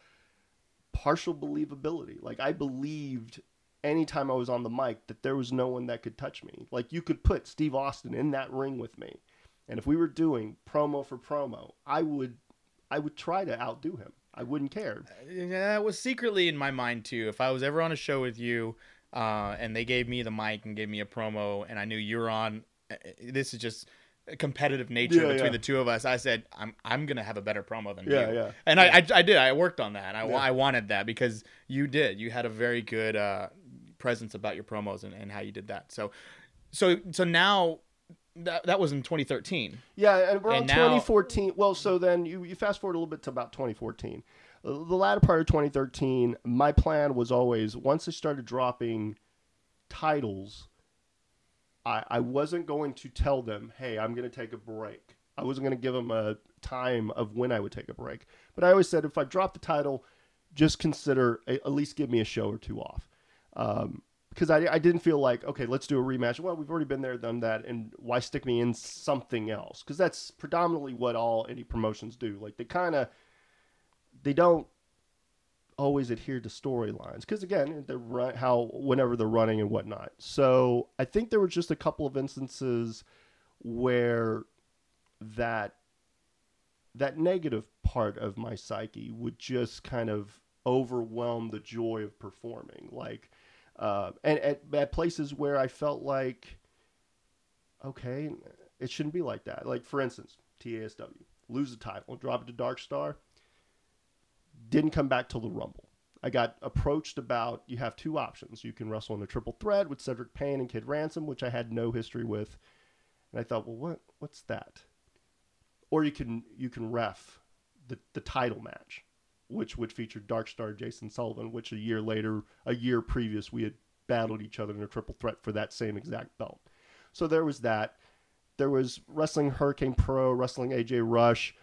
partial believability. Like I believed anytime I was on the mic that there was no one that could touch me. Like you could put Steve Austin in that ring with me, and if we were doing promo for promo, I would, I would try to outdo him. I wouldn't care. Yeah, that was secretly in my mind too. If I was ever on a show with you, uh, and they gave me the mic and gave me a promo, and I knew you were on, uh, this is just a competitive nature Yeah, between yeah. the two of us. I said, I'm I'm gonna have a better promo than Yeah, you. yeah. And I, I I did. I worked on that. I, Yeah. I wanted that because you did. You had a very good uh, presence about your promos and, and how you did that. So, so so now. That, that was in 2013. Yeah, and we're And on now- 2014. Well, so then you, you fast forward a little bit to about 2014. Uh, The latter part of 2013, my plan was always once I started dropping titles, I, I wasn't going to tell them, hey, I'm going to take a break. I wasn't going to give them a time of when I would take a break. But I always said, if I drop the title, just consider at least give me a show or two off. Um, because I, I didn't feel like okay let's do a rematch. Well we've already been there done that and why stick me in something else? Because that's predominantly what all any promotions do. Like they kind of they don't always adhere to storylines. Because again they're run, how whenever they're running and whatnot. So i think there were just a couple of instances where that that negative part of my psyche would just kind of overwhelm the joy of performing. Like uh, and at, at places where I felt like, okay, it shouldn't be like that. Like for instance, TASW lose the title, drop it to Dark Star. Didn't come back till the Rumble. I got approached about you have two options. You can wrestle in a triple threat with Cedric Payne and Kid Ransom, which I had no history with, and I thought, well, what what's that? Or you can you can ref the the title match which would feature Dark Star Jason Sullivan, which a year later, a year previous, we had battled each other in a triple threat for that same exact belt. So there was that. There was Wrestling Hurricane Pro, Wrestling AJ Rush.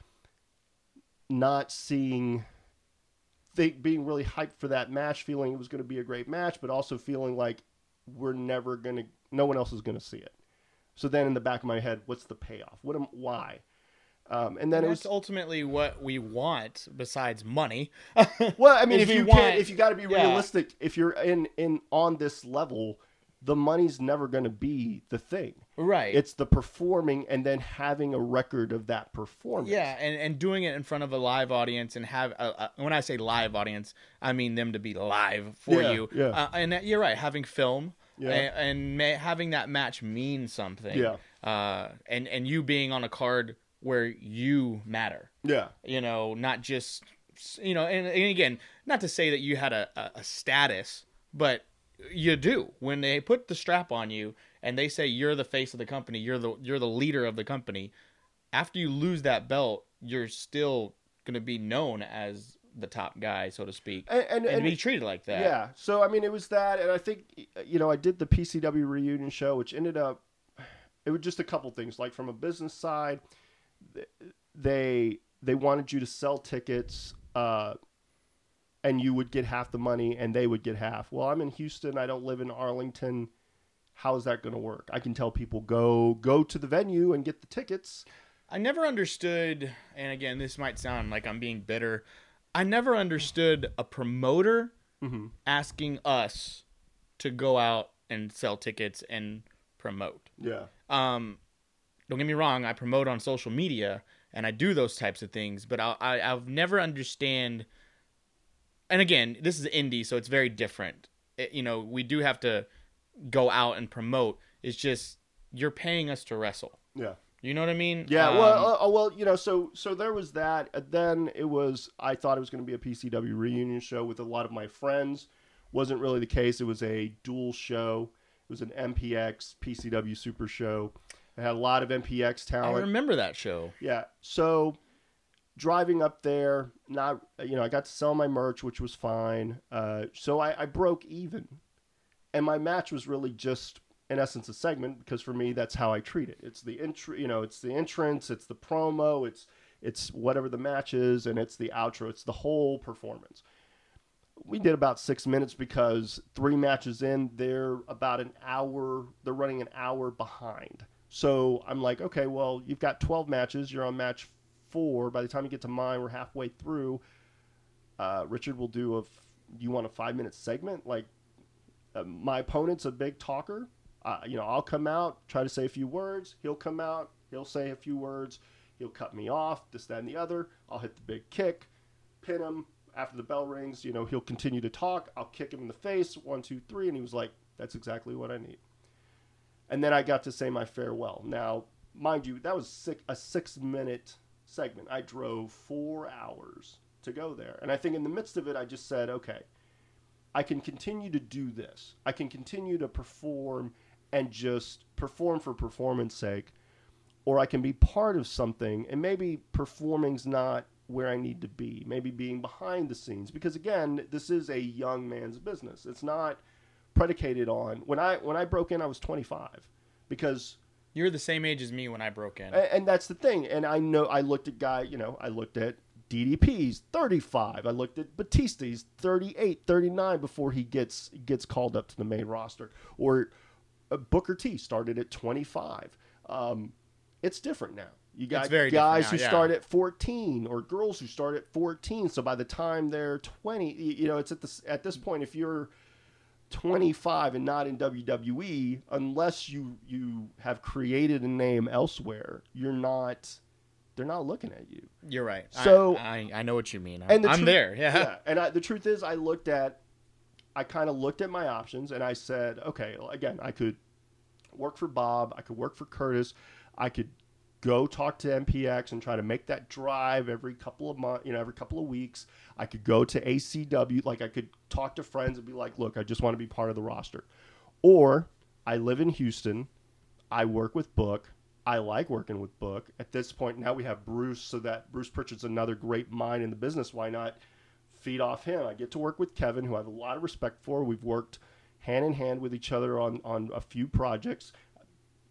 Not seeing think being really hyped for that match, feeling it was going to be a great match, but also feeling like we're never going to, no one else is going to see it. So then in the back of my head, what's the payoff? What am, why? Um, and then And it that's was ultimately what we want, besides money. well. I mean, if if, you want- can't, if you got to be yeah. realistic, if you're in in on this level, the money's never going to be the thing. right. It's the performing and then having a record of that performance. Yeah, and, and doing it in front of a live audience and have a, a, when I say live audience, I mean them to be live for Yeah, you. yeah. Uh, and that- you're right, having film Yeah. and, and ma- having that match mean something. Yeah. Uh, and and you being on a card where you matter. yeah, You know, not just you know, and, and again, not to say that you had a, a, a status, but you do when they put the strap on you and they say you're the face of the company, you're the you're the leader of the company. After you lose that belt, you're still going to be known as the top guy, so to speak, and and, and, and be treated like that. Yeah. So I mean, it was that, and I think you know, I did the PCW reunion show, which ended up it was just a couple things. Like from a business side, they they wanted you to sell tickets, uh, and you would get half the money, and they would get half. Well, I'm in Houston. I don't live in Arlington. How is that going to work? I can tell people go go to the venue and get the tickets. I never understood, and again, this might sound like I'm being bitter. I never understood a promoter Mm-hmm. asking us to go out and sell tickets and promote. Yeah. Um, don't get me wrong, I promote on social media and I do those types of things, but I, I I've never understand. And again, this is indie, so it's very different. It- you know, we do have to go out and promote. It's just you're paying us to wrestle. Yeah. You know what I mean? Yeah, Um, well, uh, uh, well, you know, so so there was that. And then it was. I thought it was going to be a PCW reunion show with a lot of my friends. Wasn't really the case. It was a dual show. It was an MPX PCW Super Show. It had a lot of MPX talent. I remember that show. Yeah. So driving up there, not you know, I got to sell my merch, which was fine. Uh, so I, I broke even, and my match was really just in essence a segment because for me that's how I treat it. It's the intro, you know, it's the entrance, it's the promo, it's it's whatever the match is, and it's the outro. It's the whole performance. We did about six minutes because three matches in, they're about an hour. They're running an hour behind. So I'm like, okay, well, you've got 12 matches. You're on match four. By the time you get to mine, we're halfway through. Uh, Richard will do a. f- You want a five minute segment? Like, uh, my opponent's a big talker. Uh, you know, I'll come out, try to say a few words. He'll come out, he'll say a few words. He'll cut me off, this, that, and the other. I'll hit the big kick, pin him. After the bell rings, you know, he'll continue to talk. I'll kick him in the face, one, two, three. And he was like, that's exactly what I need. And then I got to say my farewell. Now, mind you, that was six, a six minute segment. I drove four hours to go there. And I think in the midst of it, I just said, okay, I can continue to do this. I can continue to perform and just perform for performance sake, or I can be part of something and maybe performing's not where I need to be. Maybe being behind the scenes because again, this is a young man's business. It's not predicated on when I when I broke in I was 25 because You're the same age as me when I broke in. and, and that's the thing. And I know I looked at guy, you know, I looked at DDP's 35. I looked at Batista's 38, 39 before he gets gets called up to the main roster. Or uh, Booker T started at 25. Um, it's different now. You got guys different who yeah. start at 14 or girls who start at 14. So by the time they're 20, you you know, it's at this at this point if you're 25 and not in WWE, unless you you have created a name elsewhere, you're not. They're not looking at you. You're right. So- I, I, I know what you mean. And the I'm truth- there. Yeah. And I, the truth is, I looked at, I kind of looked at my options, and I said, okay, again, I could work for Bob, I could work for Curtis, I could go talk to MPX and try to make that drive every couple of months, you know, every couple of weeks. I could go to ACW, like I could talk to friends and be like, look, I just want to be part of the roster. Or I live in Houston, I work with Book. I like working with Book. At this point, now we have Bruce, so that Bruce Pritchard's another great mind in the business. Why not feed off him? I get to work with Kevin, who I have a lot of respect for. We've worked hand in hand with each other on, on a few projects.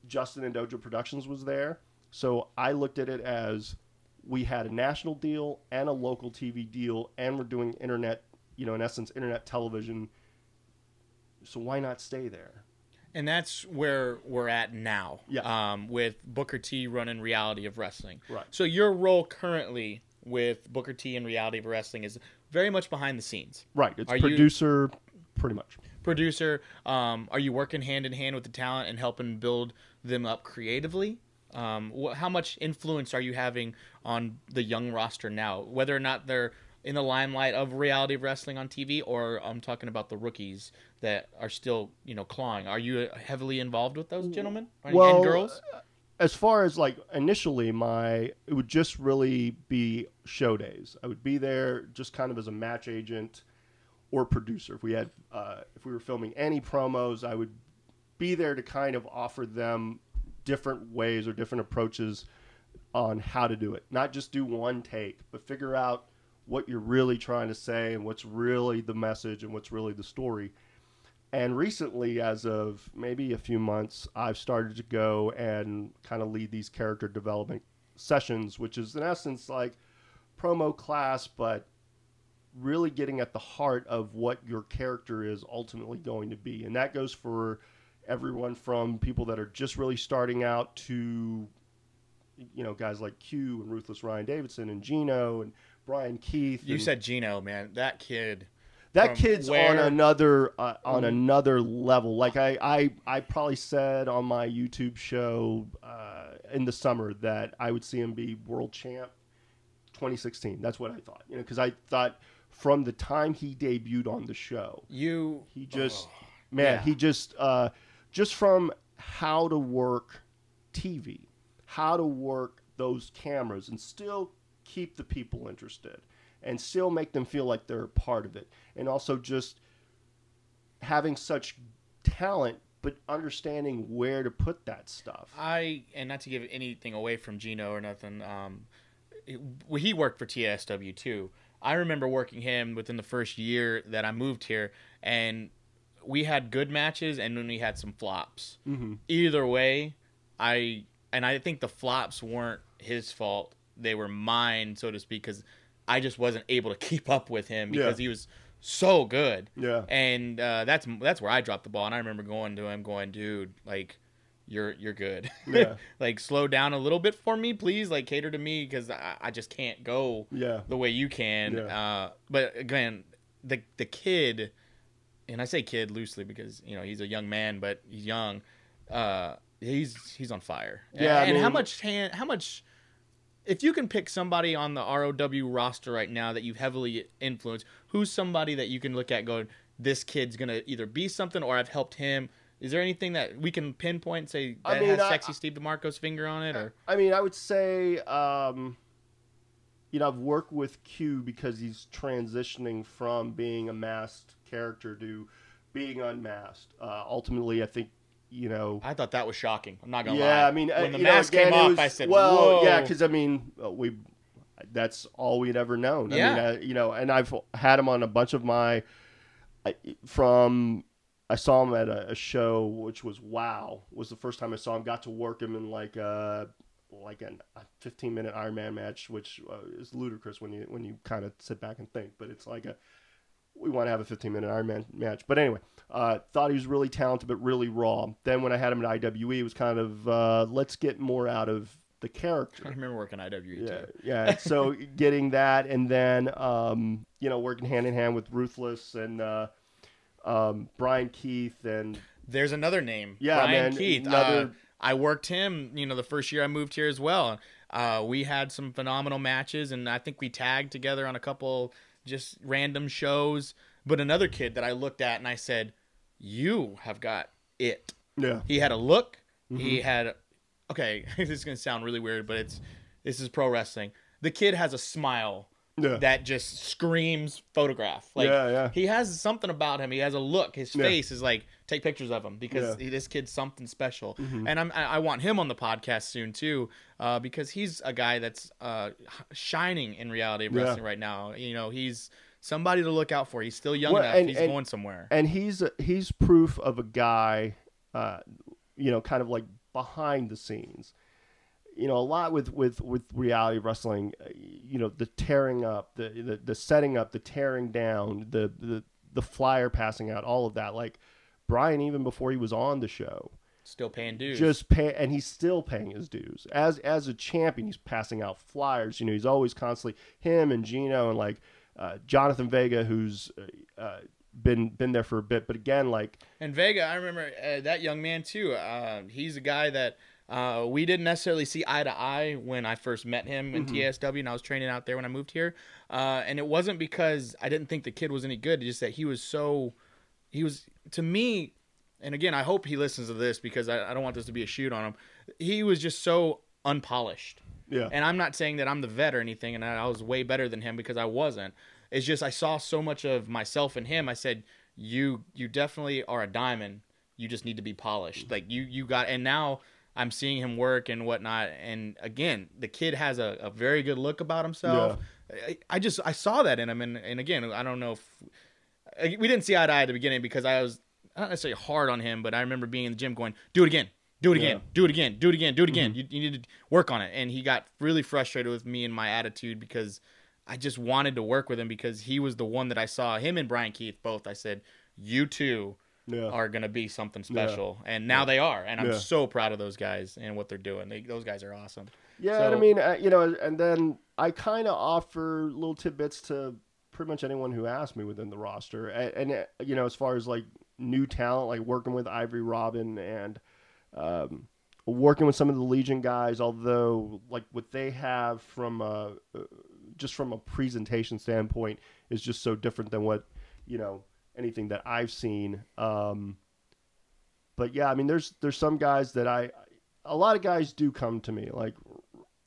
Justin and Dojo Productions was there. So I looked at it as we had a national deal and a local TV deal, and we're doing internet, you know, in essence, internet television. So why not stay there? And that's where we're at now. Yeah. Um, with Booker T running Reality of Wrestling. Right. So your role currently with Booker T and Reality of Wrestling is very much behind the scenes. Right. It's Are you- producer, pretty much. Producer, um, are you working hand in hand with the talent and helping build them up creatively? Um, wh- how much influence are you having on the young roster now, whether or not they're in the limelight of reality wrestling on TV, or I'm talking about the rookies that are still, you know, clawing. Are you heavily involved with those gentlemen and, Well, and girls? as far as like initially my it would just really be show days i would be there just kind of as a match agent or producer if we had uh, if we were filming any promos i would be there to kind of offer them different ways or different approaches on how to do it not just do one take but figure out what you're really trying to say and what's really the message and what's really the story and recently, as of maybe a few months, I've started to go and kind of lead these character development sessions, which is in essence like promo class, but really getting at the heart of what your character is ultimately going to be. And that goes for everyone from people that are just really starting out to, you know, guys like Q and Ruthless Ryan Davidson and Gino and Brian Keith. You and- said Gino, man. That kid. that kid's on another uh, on another level. Like I, I I probably said on my YouTube show uh, in the summer that I would see him be world champ 2016. That's what I thought. You know, because I thought from the time he debuted on the show, You. he just Oh, man, yeah. he just uh, just from how to work TV, how to work those cameras, and still keep the people interested, and still make them feel like they're a part of it, and also just having such talent, but understanding where to put that stuff. I and not to give anything away from Gino or nothing. Um, he worked for TSW too. I remember working him within the first year that I moved here, and we had good matches, and then we had some flops. Mhm. Either way, I and I think the flops weren't his fault; they were mine, so to speak, because I just wasn't able to keep up with him because Yeah. he was so good Yeah. and uh, that's that's where I dropped the ball. And I remember going to him, going, "Dude, like, you're you're good. Yeah. like, slow down a little bit for me, please. Like, cater to me because I, I just can't go Yeah. the way you can." Yeah. Uh, but again, the the kid, and I say kid loosely because you know he's a young man, but he's young. Uh, he's he's on fire. Yeah, I and how much hand, how much if you can pick somebody on the ROW roster right now that you've heavily influenced, who's somebody that you can look at going, this kid's gonna either be something or I've helped him. Is there anything that we can pinpoint and say I that mean, has I- sexy Steve DeMarco's finger on it? Or I mean, I would say, um, you know, I've worked with Q because he's transitioning from being a masked character to being unmasked. Uh, ultimately, I think, you know, I thought that was shocking. I'm not gonna lie. yeah, I mean, uh, when the know, mask again, came off, was- I said, well, Whoa. yeah, because I mean, uh, we that's all we'd ever known. I Yeah. mean, uh, you know, and I've had him on a bunch of my I, from. I saw him at a, a show, which was wow. Was the first time I saw him. Got to work him in like a like an, a 15 minute Iron Man match, which uh, is ludicrous when you when you kind of sit back and think. But it's like a we want to have a 15 minute Iron Man match. But anyway, uh, thought he was really talented, but really raw. Then when I had him at IWE, it was kind of uh, let's get more out of the character. I remember working IWE Yeah, too. yeah. So getting that, and then um, you know working hand in hand with Ruthless and uh, um, Brian Keith, and There's another name. Yeah, Brian man, Keith. another- Uh, I worked him, you know, the first year I moved here as well. Uh, we had some phenomenal matches, and I think we tagged together on a couple just random shows. But another kid that I looked at and I said, "You have got it." yeah, He had a look. He Mm-hmm. had, okay, this is gonna sound really weird, but it's this is pro wrestling. The kid has a smile Yeah. that just screams photograph. Like Yeah, yeah. he has something about him. He has a look. His face is like take pictures of him because Yeah. Mm-hmm. this kid's something special. And I'm I want him on the podcast soon too, uh, because he's a guy that's uh, shining in reality of Yeah. wrestling right now. You know, he's somebody to look out for. He's still young Well, enough. and- he's and- going somewhere. and he's he's proof of a guy, uh, you know, kind of like behind the scenes. you know, a lot with with with reality wrestling. uh, You know, the tearing up, the the, the setting up, the tearing down, the the the flyer passing out, all of that. Like Brian, even before he was on the show, Still paying dues. just pay, and he's still paying his dues as as a champion. He's passing out flyers. You know, he's always constantly him and Gino and like uh, Jonathan Vega, who's uh, uh, been been there for a bit. But again, like And Vega, I remember uh, that young man too. Uh, he's a guy that uh, we didn't necessarily see eye to eye when I first met him in TSW, and I was training out there when I moved here. Uh, and it wasn't because I didn't think the kid was any good; just that he was so, he was to me. And again, I hope he listens to this because I, I don't want this to be a shoot on him. He was just so unpolished. yeah, And I'm not saying that I'm the vet or anything, and I was way better than him because I wasn't. It's just I saw so much of myself in him. I said, "You, you definitely are a diamond. You just need to be polished. Like you, you got." And now I'm seeing him work and whatnot. And again, the kid has a, a very good look about himself. I, I just I saw that in him, and and again, I don't know if we didn't see eye to eye at the beginning because I was not necessarily hard on him, but I remember being in the gym going, "Do it again." Do it again. Yeah. Do it again. Do it again. Do it again. Mm-hmm. You, you need to work on it. And he got really frustrated with me and my attitude because I just wanted to work with him because he was the one that I saw him and Brian Keith both. I said, "You two yeah. are gonna be something special," and now they are. And I'm Yeah. so proud of those guys and what they're doing. They, those guys are awesome. Yeah, and I mean, you know, and then I kind of offer little tidbits to pretty much anyone who asks me within the roster, and, and uh, you know, as far as like new talent, like working with Ivory Robin and um, working with some of the Legion guys, although like what they have from uh, just from a presentation standpoint is just so different than what you know anything that I've seen. Um, but yeah, I mean, there's there's some guys that I, a lot of guys do come to me, like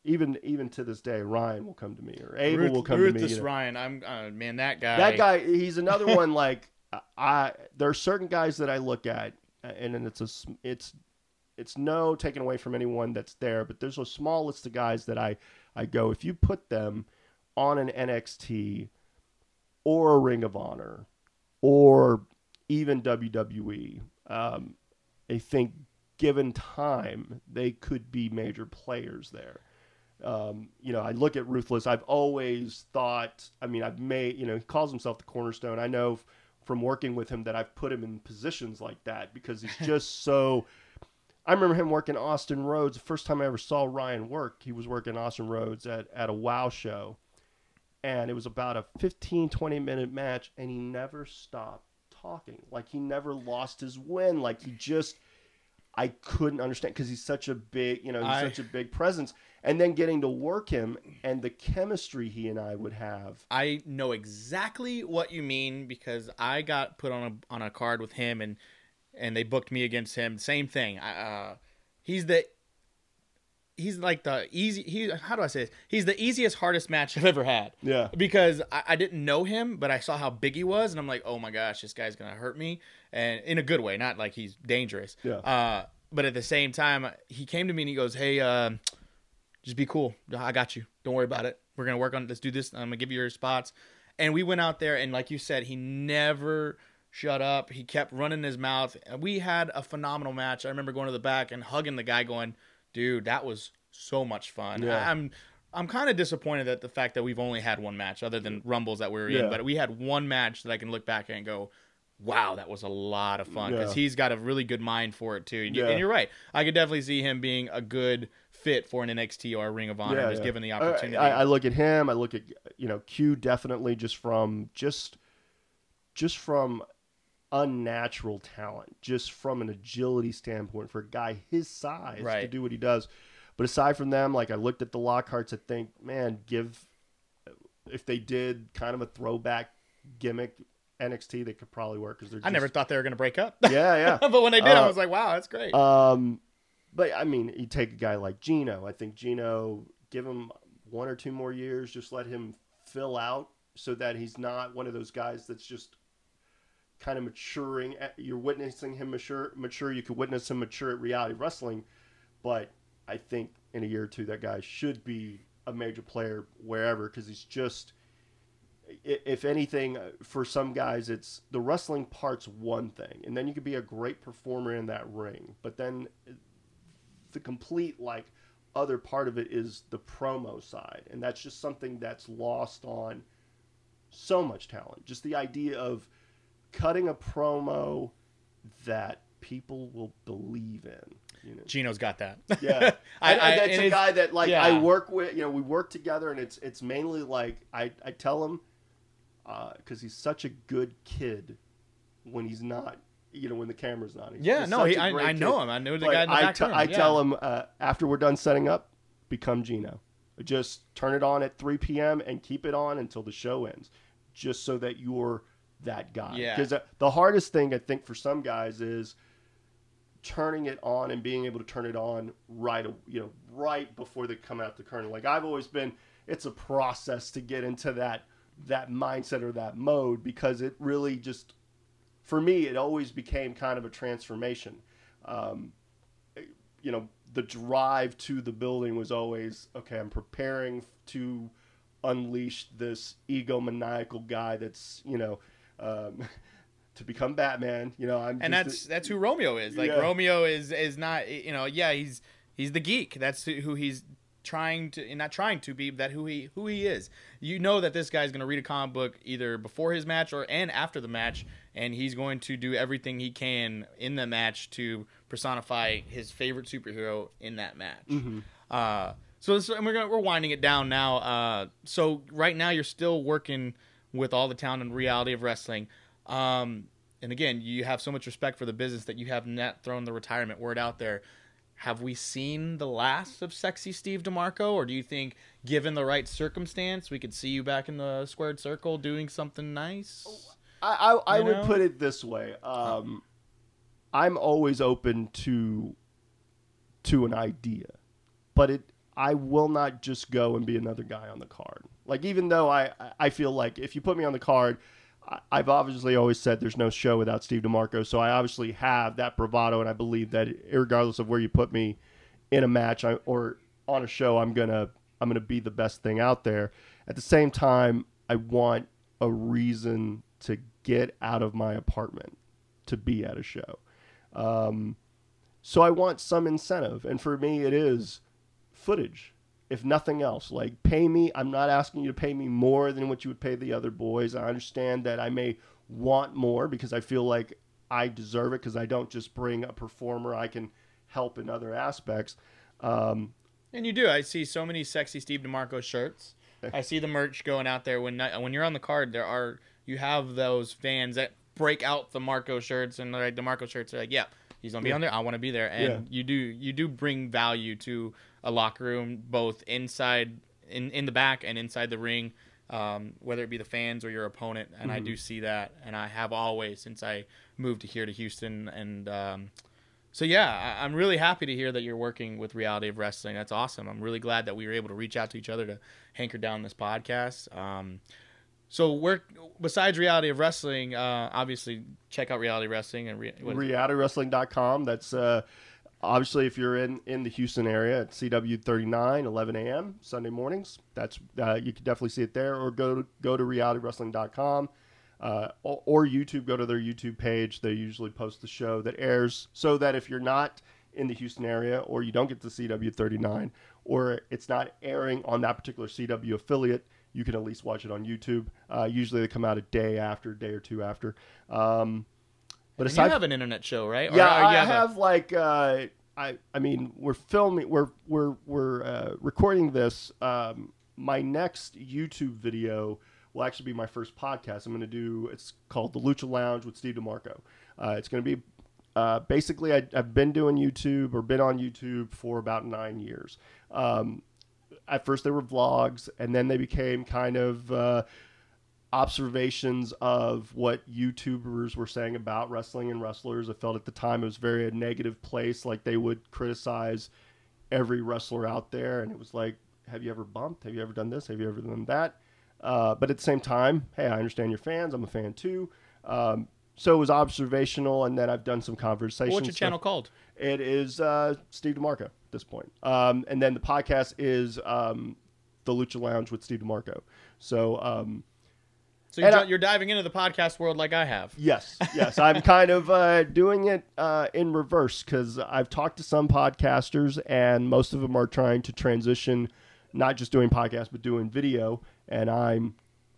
even even to this day, Ryan will come to me or Abel Ruth- will come to me. Ruthless you know. Ryan, I'm uh, man. That guy. That guy, he's another one. Like I, there are certain guys that I look at, and then it's a, it's, it's no taken away from anyone that's there, but there's a small list of guys that I, I go if you put them on an NXT or a Ring of Honor or even WWE, um, I think given time they could be major players there um, you know, I look at Ruthless. I've always thought, I mean, I've made, you know, he calls himself the cornerstone. I know f- from working with him that I've put him in positions like that because he's just so. I remember him working Austin Rhodes. The first time I ever saw Ryan work, he was working Austin Rhodes at, at a WoW show. And it was about a 15, 20 minute match, and he never stopped talking. Like, he never lost his win. Like, he just. I couldn't understand because he's such a big, you know, he's I- such a big presence. And then getting to work him and the chemistry he and I would have. I know exactly what you mean because I got put on a on a card with him and and they booked me against him. Same thing. I, uh, he's the he's like the easy. He how do I say this? He's the easiest, hardest match I've ever had. Yeah. Because I, I didn't know him, but I saw how big he was, and I'm like, oh my gosh, this guy's gonna hurt me, and in a good way, not like he's dangerous. Yeah. Uh, but at the same time, he came to me and he goes, hey, um, just be cool. I got you. Don't worry about it. We're gonna work on. Let's do this. I'm gonna give you your spots. And we went out there, and like you said, he never shut up. He kept running his mouth. And we had a phenomenal match. I remember going to the back and hugging the guy, going, "Dude, that was so much fun." Yeah. I'm I'm kind of disappointed at the fact that we've only had one match, other than Rumbles that we were Yeah. in. But we had one match that I can look back at and go. Wow, that was a lot of fun because Yeah. he's got a really good mind for it too. And, Yeah. and you're right. I could definitely see him being a good fit for an NXT or a Ring of Honor, just given the opportunity. I, I look at him. I look at you know Q definitely just from just just from unnatural talent, just from an agility standpoint for a guy his size to do what he does. But aside from them, like I looked at the Lockharts, I think, man, give if they did kind of a throwback gimmick NXT, they could probably work because they're. I never thought they were going to break up. Yeah, yeah. but when they did, I Uh, was like, wow, that's great. Um, but I mean, you take a guy like Gino. I think Gino, give him one or two more years, just let him fill out so that he's not one of those guys that's just kind of maturing. You're witnessing him mature. Mature. You could witness him mature at reality wrestling, but I think in a year or two, that guy should be a major player wherever because he's just. If anything, uh, for some guys, it's the wrestling part's one thing, and then you could be a great performer in that ring. But then uh, the complete like other part of it is the promo side, and that's just something that's lost on so much talent. Just the idea of cutting a promo that people will believe in. You know? Gino's got that. Yeah, I, I, I, that's a guy that like yeah. I work with. You know, we work together, and it's it's mainly like I I tell him uh because he's such a good kid when he's not. You know, when the camera's not. He's, Yeah, no, he, I, I know him. I know the But guy in the I back room. I yeah. tell him uh, after we're done setting up, become Gino. Just turn it on at 3 p.m. and keep it on until the show ends, just so that you're that guy. Yeah. Because the hardest thing I think for some guys is turning it on and being able to turn it on right, you know, right before they come out the curtain. Like I've always been, it's a process to get into that that mindset or that mode because it really just for me, it always became kind of a transformation. Um, you know, the drive to the building was always okay. I'm preparing to unleash this egomaniacal guy that's you know um, to become Batman. You know, I'm and just that's a- that's who Romeo is. Like Yeah. Romeo is is not you know yeah he's he's the geek. That's who he's trying to not trying to be that who he who he is. You know that this guy's going to read a comic book either before his match or and after the match, and he's going to do everything he can in the match to personify his favorite superhero in that match. Uh, so this, and we're gonna, we're winding it down now. Uh, so right now you're still working with all the talent and reality of wrestling. Um, and again, you have so much respect for the business that you have not thrown the retirement word out there. Have we seen the last of sexy Steve DeMarco, or do you think, given the right circumstance, we could see you back in the squared circle doing something nice? I, I, I would know? put it this way. Um, I'm always open to to an idea, but it I will not just go and be another guy on the card. Like even though I I feel like if you put me on the card, I- I've obviously always said there's no show without Steve DeMarco, so I obviously have that bravado, and I believe that regardless of where you put me in a match I, or on a show, I'm gonna I'm gonna be the best thing out there. At the same time, I want a reason to get out of my apartment to be at a show. Um, so I want some incentive, and for me, it is footage, if nothing else. Like, pay me. I'm not asking you to pay me more than what you would pay the other boys. I understand that I may want more because I feel like I deserve it because I don't just bring a performer. I can help in other aspects. Um, And you do. I see so many sexy Steve DeMarco shirts. I see the merch going out there when when you're on the card. There are you have those fans that break out the Marco shirts and like the Marco shirts are like, yeah, he's gonna be on there. I want to be there. And you do you do bring value to a locker room, both inside in in the back and inside the ring. Um, whether it be the fans or your opponent, and I do see that, and I have always since I moved to here to Houston, and um, so yeah, I, I'm really happy to hear that you're working with Reality of Wrestling. That's awesome. I'm really glad that we were able to reach out to each other to hanker down this podcast. Um, so we're besides Reality of Wrestling, uh, obviously check out Reality Wrestling and re- realitywrestling.com. That's uh, obviously if you're in, in the Houston area at CW 39, 11 a.m. Sunday mornings. That's uh, you can definitely see it there, or go to go to realitywrestling.com. Uh, or, or YouTube, go to their YouTube page. They usually post the show that airs, so that if you're not in the Houston area, or you don't get the CW 39, or it's not airing on that particular CW affiliate, you can at least watch it on YouTube. Uh, usually they come out a day after, day or two after. Um, but aside you have an internet show, right? Or- yeah, I a- have like uh, I I mean we're filming we're we're we're uh, recording this. Um, my next YouTube video will actually be my first podcast. I'm going to do it's called the Lucha Lounge with Steve DeMarco. Uh, it's going to be uh, basically I, I've been doing YouTube or been on YouTube for about nine years. Um, at first they were vlogs, and then they became kind of uh, observations of what YouTubers were saying about wrestling and wrestlers. I felt at the time it was very a negative place, like they would criticize every wrestler out there, and it was like, have you ever bumped? Have you ever done this? Have you ever done that? Uh, but at the same time, hey, I understand your fans. I'm a fan too. Um, so it was observational, and then I've done some conversations. What's your stuff. channel called? It is uh, Steve DeMarco this point. Um, and then the podcast is um, the Lucha Lounge with Steve DeMarco. So um, So you're, I- you're diving into the podcast world like I have. Yes, yes. I'm kind of uh, doing it uh, in reverse because I've talked to some podcasters, and most of them are trying to transition, not just doing podcasts, but doing video. And I'm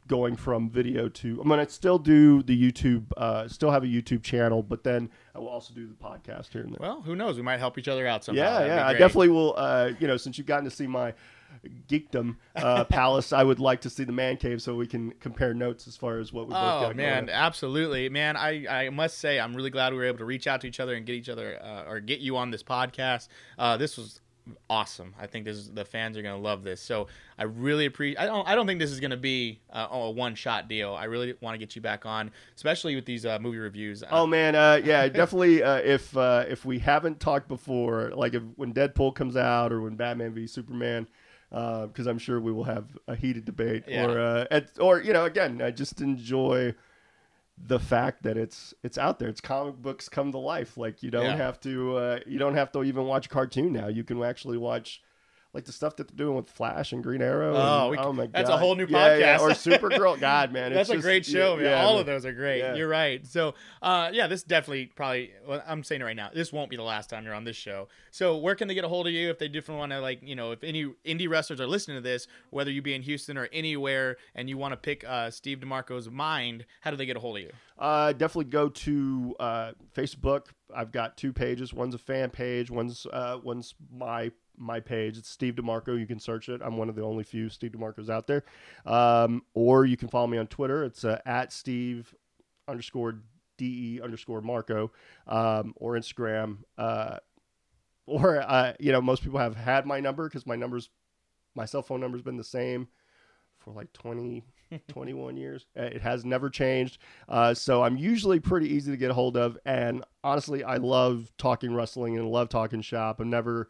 going from video to. I'm going to still do the YouTube, uh, still have a YouTube channel, but then I will also do the podcast here and there. Well, who knows? We might help each other out somehow. yeah, That'd yeah. I definitely will. Uh, you know, since you've gotten to see my geekdom uh, palace, I would like to see the man cave so we can compare notes as far as what we both got Oh man, absolutely, man. I, I must say I'm really glad we were able to reach out to each other and get each other uh, or get you on this podcast. Uh, this was awesome. I think this is the fans are gonna love this. So I really appreciate. I don't I don't think this is gonna be uh, a one shot deal. I really want to get you back on, especially with these uh, movie reviews. Oh man, uh, yeah, definitely. Uh, if uh, if we haven't talked before, like if when Deadpool comes out or when Batman v Superman, because I'm sure we will have a heated debate. Yeah. Or uh, at, or you know, again, I just enjoy the fact that it's it's out there. It's comic books come to life. Like you don't Yeah. have to uh, you don't have to even watch a cartoon now. You can actually watch. Like the stuff that they're doing with Flash and Green Arrow. Oh, and- we- oh my god, that's a whole new Yeah, yeah, podcast. Or Supergirl. God, man, That's it's a just- great show, man. yeah, All man. of those are great. You're right. So, uh, yeah, this definitely probably. Well, I'm saying it right now. This won't be the last time you're on this show. So, where can they get a hold of you if they different want to like, you know, if any indie wrestlers are listening to this, whether you be in Houston or anywhere, and you want to pick uh, Steve DeMarco's mind, how do they get a hold of you? Uh, definitely go to uh, Facebook. I've got two pages. One's a fan page. One's uh, one's my my page. It's Steve DeMarco. You can search it. I'm one of the only few Steve DeMarcos out there. Um, or you can follow me on Twitter. It's uh, at Steve underscore de underscore Marco um, or Instagram. Uh, or uh, you know, most people have had my number because my numbers, my cell phone number's been the same for like 20, 21 years. Uh, It has never changed. Uh, so I'm usually pretty easy to get a hold of. And honestly, I love talking wrestling and love talking shop. I'm never,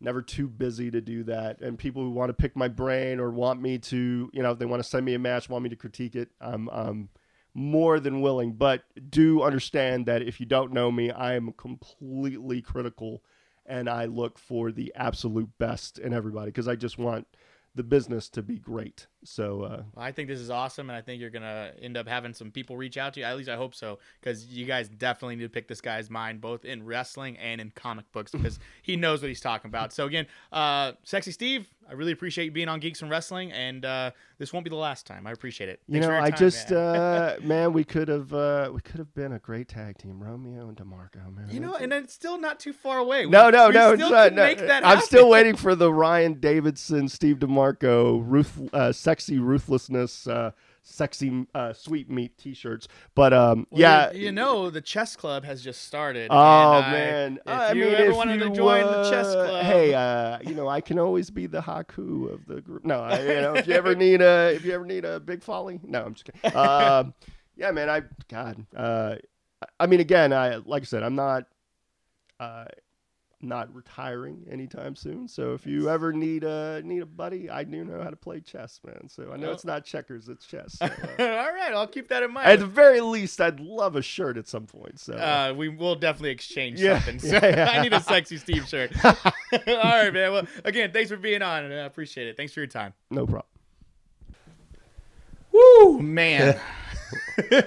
never too busy to do that. And people who want to pick my brain or want me to, you know, if they want to send me a match, want me to critique it, I'm, I'm more than willing. But do understand that if you don't know me, I am completely critical and I look for the absolute best in everybody because I just want the business to be great. So, uh, I think this is awesome, and I think you're gonna end up having some people reach out to you. At least I hope so, because you guys definitely need to pick this guy's mind, both in wrestling and in comic books, because he knows what he's talking about. So again, uh, sexy Steve, I really appreciate you being on Geeks and Wrestling, and uh, this won't be the last time. I appreciate it. you Thanks for know, I time, just, man. uh, man, we could have, uh, we could have been a great tag team, Romeo and Demarco, man. you know, and it's still not too far away. We- no, no, we no, it's not. no. I'm still waiting for the Ryan Davidson, Steve DeMarco, Ruth, uh, sexy ruthlessness, uh, sexy uh, sweet meat T-shirts. But um, Well, yeah, you, you know, the chess club has just started. Oh and I- man! if I you mean, ever if wanted you, to join the chess uh, club, hey, uh, you know, I can always be the haku of the group. No, I, you know, if you ever need a, if you ever need a big folly, no, I'm just kidding. Um, yeah, man, I, God, uh, I mean, again, I, like I said, I'm not, uh, not retiring anytime soon. So if you ever need a need a buddy, I do know how to play chess, man. So I know Oh. it's not checkers, it's chess. So, uh, all right, I'll keep that in mind. at the very least, I'd love a shirt at some point. So Uh, we will definitely exchange Yeah, something. So yeah, yeah. I need a sexy Steve shirt. All right, man. Well, again, thanks for being on, and I appreciate it. Thanks for your time. no problem. Woo, man.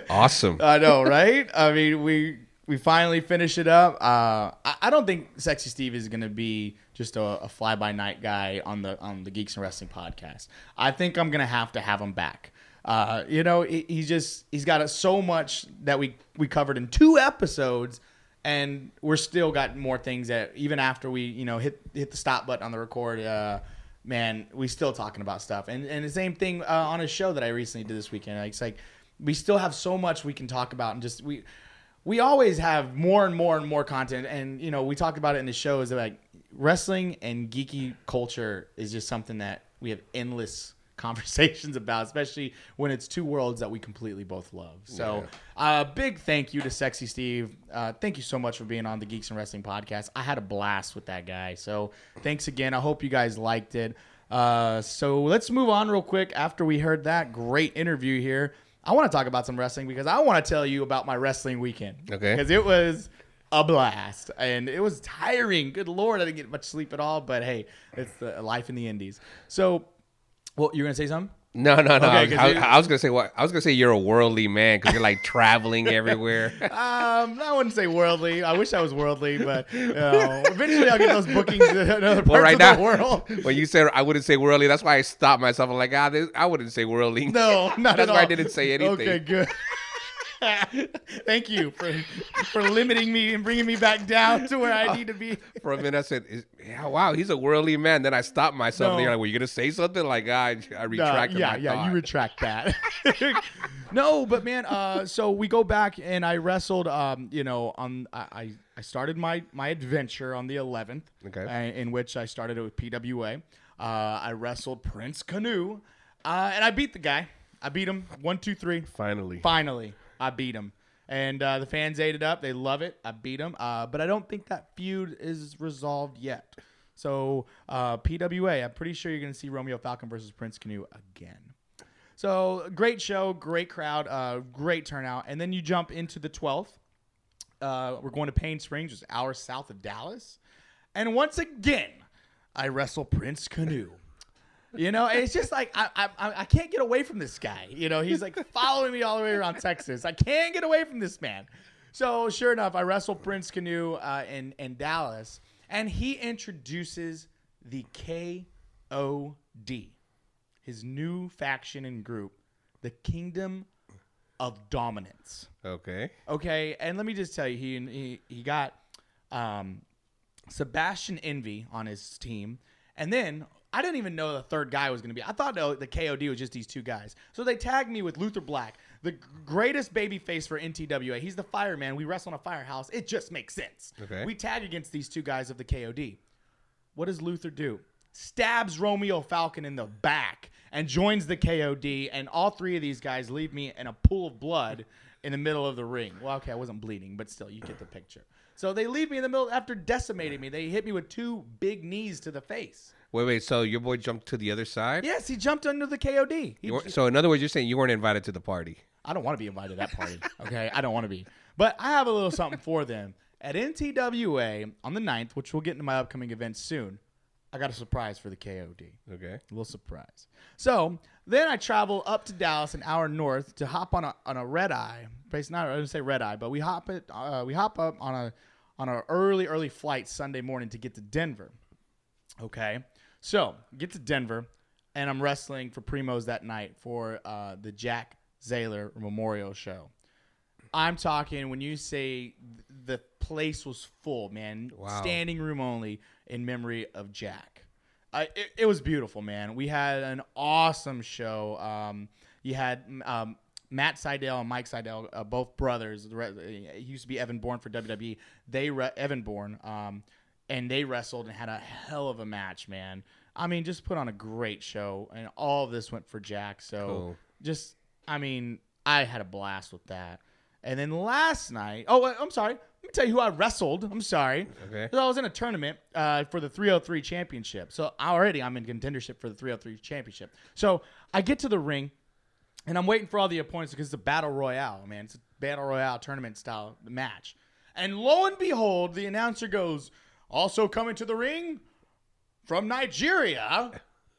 Awesome. I know, right? I mean, we we finally finish it up. Uh, I, I don't think Sexy Steve is going to be just a, a fly by night guy on the on the Geeks and Wrestling podcast. I think I'm going to have to have him back. Uh, you know, he, he's just he's got so much that we we covered in two episodes, and we're still got more things that even after we you know hit hit the stop button on the record. Uh, man, we still talking about stuff. And and the same thing uh, on a show that I recently did this weekend. Like, it's like we still have so much we can talk about, and just we we always have more and more and more content. And you know, we talked about it in the show is that like wrestling and geeky culture is just something that we have endless conversations about, especially when it's two worlds that we completely both love. So, uh, big thank you to Sexy Steve. Uh, thank you so much for being on the Geeks and Wrestling podcast. I had a blast with that guy. So, thanks again. I hope you guys liked it. Uh, so let's move on real quick. After we heard that great interview here, I want to talk about some wrestling because I want to tell you about my wrestling weekend. Okay. Because it was a blast and it was tiring. Good lord, I didn't get much sleep at all. But hey, it's the life in the Indies. So, well, you're gonna say something? No, no, no. Okay, I, I, I was gonna say what? I was gonna say you're a worldly man because you're like traveling everywhere. Um, I wouldn't say worldly. I wish I was worldly, but you know, eventually I'll get those bookings in other parts Well, right of now, the world. when you said I wouldn't say worldly, that's why I stopped myself. I'm like, ah, this, I wouldn't say worldly. No, not That's at why I didn't say anything. Okay, good. Thank you for for limiting me and bringing me back down to where I need to be. For a minute, I said, Is, yeah, wow, he's a worldly man. Then I stopped myself. And No. you're like, were you gonna say something? Like, I, I Uh, retracted yeah, yeah, thought. you retract that. no, but man, uh, so we go back and I wrestled. Um, you know, on I I- started my my adventure on the 11th. Okay. uh, in which I started with PWA. Uh, I wrestled Prince Canoe, uh, and I beat the guy. I beat him one, two, three. Finally. Finally, I beat him. And uh, the fans ate it up. They love it. I beat him. Uh, but I don't think that feud is resolved yet. So, uh, PWA, I'm pretty sure you're going to see Romeo Falcon versus Prince Canoe again. So, great show, great crowd, uh, great turnout. And then you jump into the 12th. Uh, we're going to Payne Springs, just hours south of Dallas. And once again, I wrestle Prince Canoe. You know, it's just like I, I I- can't get away from this guy. You know, he's like following me all the way around Texas. I can't get away from this man. So sure enough, I wrestle Prince Canoe uh, in in Dallas, and he introduces the KOD, his new faction and group, the Kingdom of Dominance. Okay. Okay, and let me just tell you, he he, he got um, Sebastian Envy on his team, and then I didn't even know the third guy was going to be. I thought no, the KOD was just these two guys. So they tagged me with Luther Black, the greatest baby face for NTWA. He's the fireman. We wrestle in a firehouse. It just makes sense. Okay. We tag against these two guys of the KOD. What does Luther do? Stabs Romeo Falcon in the back and joins the KOD, and all three of these guys leave me in a pool of blood in the middle of the ring. Well, okay, I wasn't bleeding, but still, you get the picture. So they leave me in the middle after decimating me. They hit me with two big knees to the face. Wait, wait. So your boy jumped to the other side? Yes, he jumped under the KOD. He- weren't- so in other words, you're saying you weren't invited to the party. I don't want to be invited to that party. Okay, I don't want to be. But I have a little something for them at NTWA on the 9th, which we'll get into my upcoming events soon. I got a surprise for the KOD. Okay. A little surprise. So then I travel up to Dallas, an hour north, to hop on a on a red eye. Basically, not I didn't say red eye, but we hop it. Uh, we hop up on a on a early early flight Sunday morning to get to Denver. Okay, so get to Denver, and I'm wrestling for Primos that night for uh, the Jack Zaylor Memorial Show. I'm talking when you say th- the place was full, man. Wow. Standing room only in memory of Jack. Uh, it, it was beautiful, man. We had an awesome show. Um, you had um, Matt Sydal and Mike Sydal, uh, both brothers. Re- He used to be Evan Bourne for WWE. They re- Evan Bourne, um, and they wrestled and had a hell of a match, man. I mean, just put on a great show, and all of this went for Jack. So Cool. just, I mean, I had a blast with that. And then last night, oh, I'm sorry. Let me tell you who I wrestled. I'm sorry. Okay. So I was in a tournament uh, for the 303 championship. So already I'm in contendership for the 303 championship. So I get to the ring, and I'm waiting for all the opponents because it's a battle royale, man. It's a battle royale tournament style match. And lo and behold, the announcer goes, also coming to the ring from Nigeria,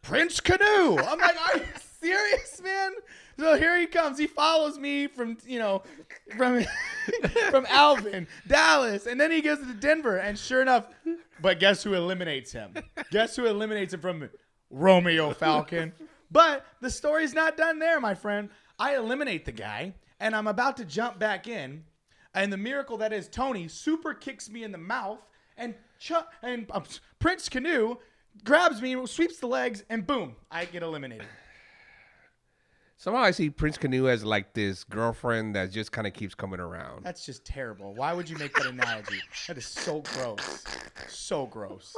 Prince Canoe. I'm like, are you serious, man? So here he comes. He follows me from, you know, from from Alvin, Dallas, and then he goes to Denver. And sure enough, but guess who eliminates him? Guess who eliminates him from Romeo Falcon? But the story's not done there, my friend. I eliminate the guy, and I'm about to jump back in, and the miracle that is Tony super kicks me in the mouth, and And um, Prince Canoe grabs me, sweeps the legs, and boom, I get eliminated. Somehow I see Prince Canoe as like this girlfriend that just kind of keeps coming around. That's just terrible. Why would you make that analogy? That is so gross. So gross.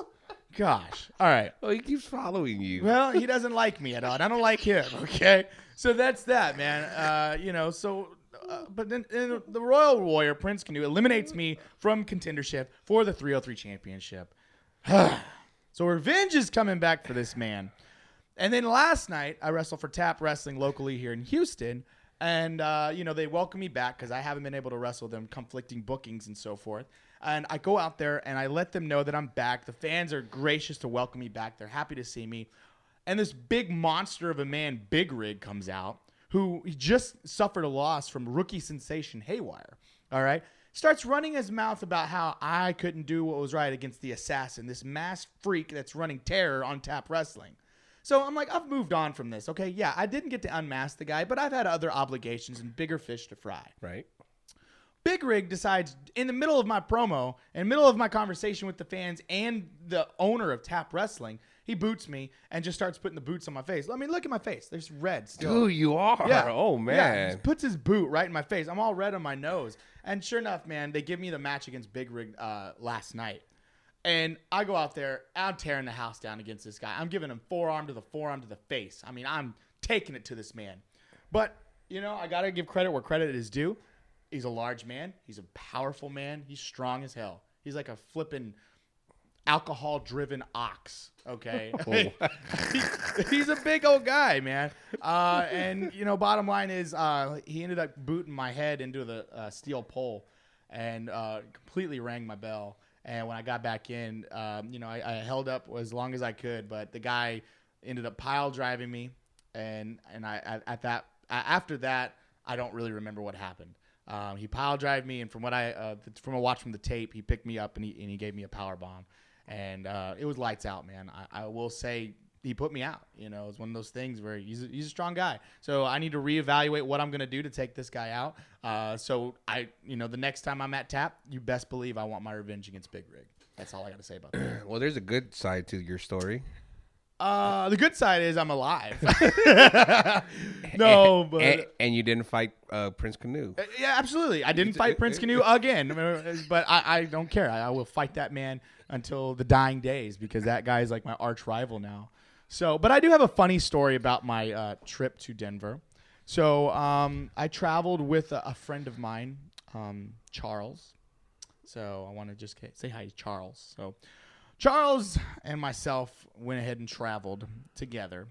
Gosh. All right. Oh, he keeps following you. Well, he doesn't like me at all. I don't like him. Okay. So that's that, man. Uh, you know, so. Uh, but then the Royal Warrior Prince Canoe eliminates me from contendership for the 303 championship. so revenge is coming back for this man. And then last night, I wrestled for Tap Wrestling locally here in Houston. And, uh, you know, they welcome me back because I haven't been able to wrestle them, conflicting bookings and so forth. And I go out there and I let them know that I'm back. The fans are gracious to welcome me back. They're happy to see me. and this big monster of a man, Big Rig, comes out, who just suffered a loss from rookie sensation Haywire. All right. Starts running his mouth about how I couldn't do what was right against the assassin, this masked freak that's running terror on tap wrestling. So I'm like, I've moved on from this. Okay. Yeah, I didn't get to unmask the guy, but I've had other obligations and bigger fish to fry. Right. Big Rig decides in the middle of my promo, in the middle of my conversation with the fans and the owner of Tap Wrestling, he boots me and just starts putting the boots on my face. I mean, look at my face. There's red still. Dude, you are. Yeah. Oh Yeah, man. just puts his boot right in my face. I'm all red on my nose. And sure enough, man, they give me the match against Big Rig uh, last night. And I go out there, I'm tearing the house down against this guy. I'm giving him forearm to the forearm to the face. I mean, I'm taking it to this man. But, you know, I got to give credit where credit is due. He's a large man. He's a powerful man. He's strong as hell. He's like a flippin' alcohol driven ox. Okay. He- he's a big old guy, man. Uh, and, you know, bottom line is uh, he ended up booting my head into the uh, steel pole and uh, completely rang my bell. And when I got back in, um, you know, I, I held up as long as I could, but the guy ended up pile driving me. And, and I, at, at that, after that, I don't really remember what happened. Um, he pile drived me, and from what I, uh, from a watch from the tape, he picked me up and he, and he gave me a power bomb, and uh, it was lights out, man. I, I will say he put me out. You know, it's one of those things where he's a, he's a strong guy. So I need to reevaluate what I'm gonna do to take this guy out. Uh, so I, you know, the next time I'm at Tap, you best believe I want my revenge against Big Rig. That's all I got to say about that. Well, there's a good side to your story. Uh, the good side is I'm alive. no, but and, and you didn't fight uh, Prince Canoe. Uh, Yeah, absolutely. I didn't fight Prince Canoe again, but I, I don't care. I, I will fight that man until the dying days because that guy is like my arch rival now. So, but I do have a funny story about my uh, trip to Denver. So, um, I traveled with a, a friend of mine, um, Charles. So, I want to just say hi to Charles. So, Charles and myself went ahead and traveled together.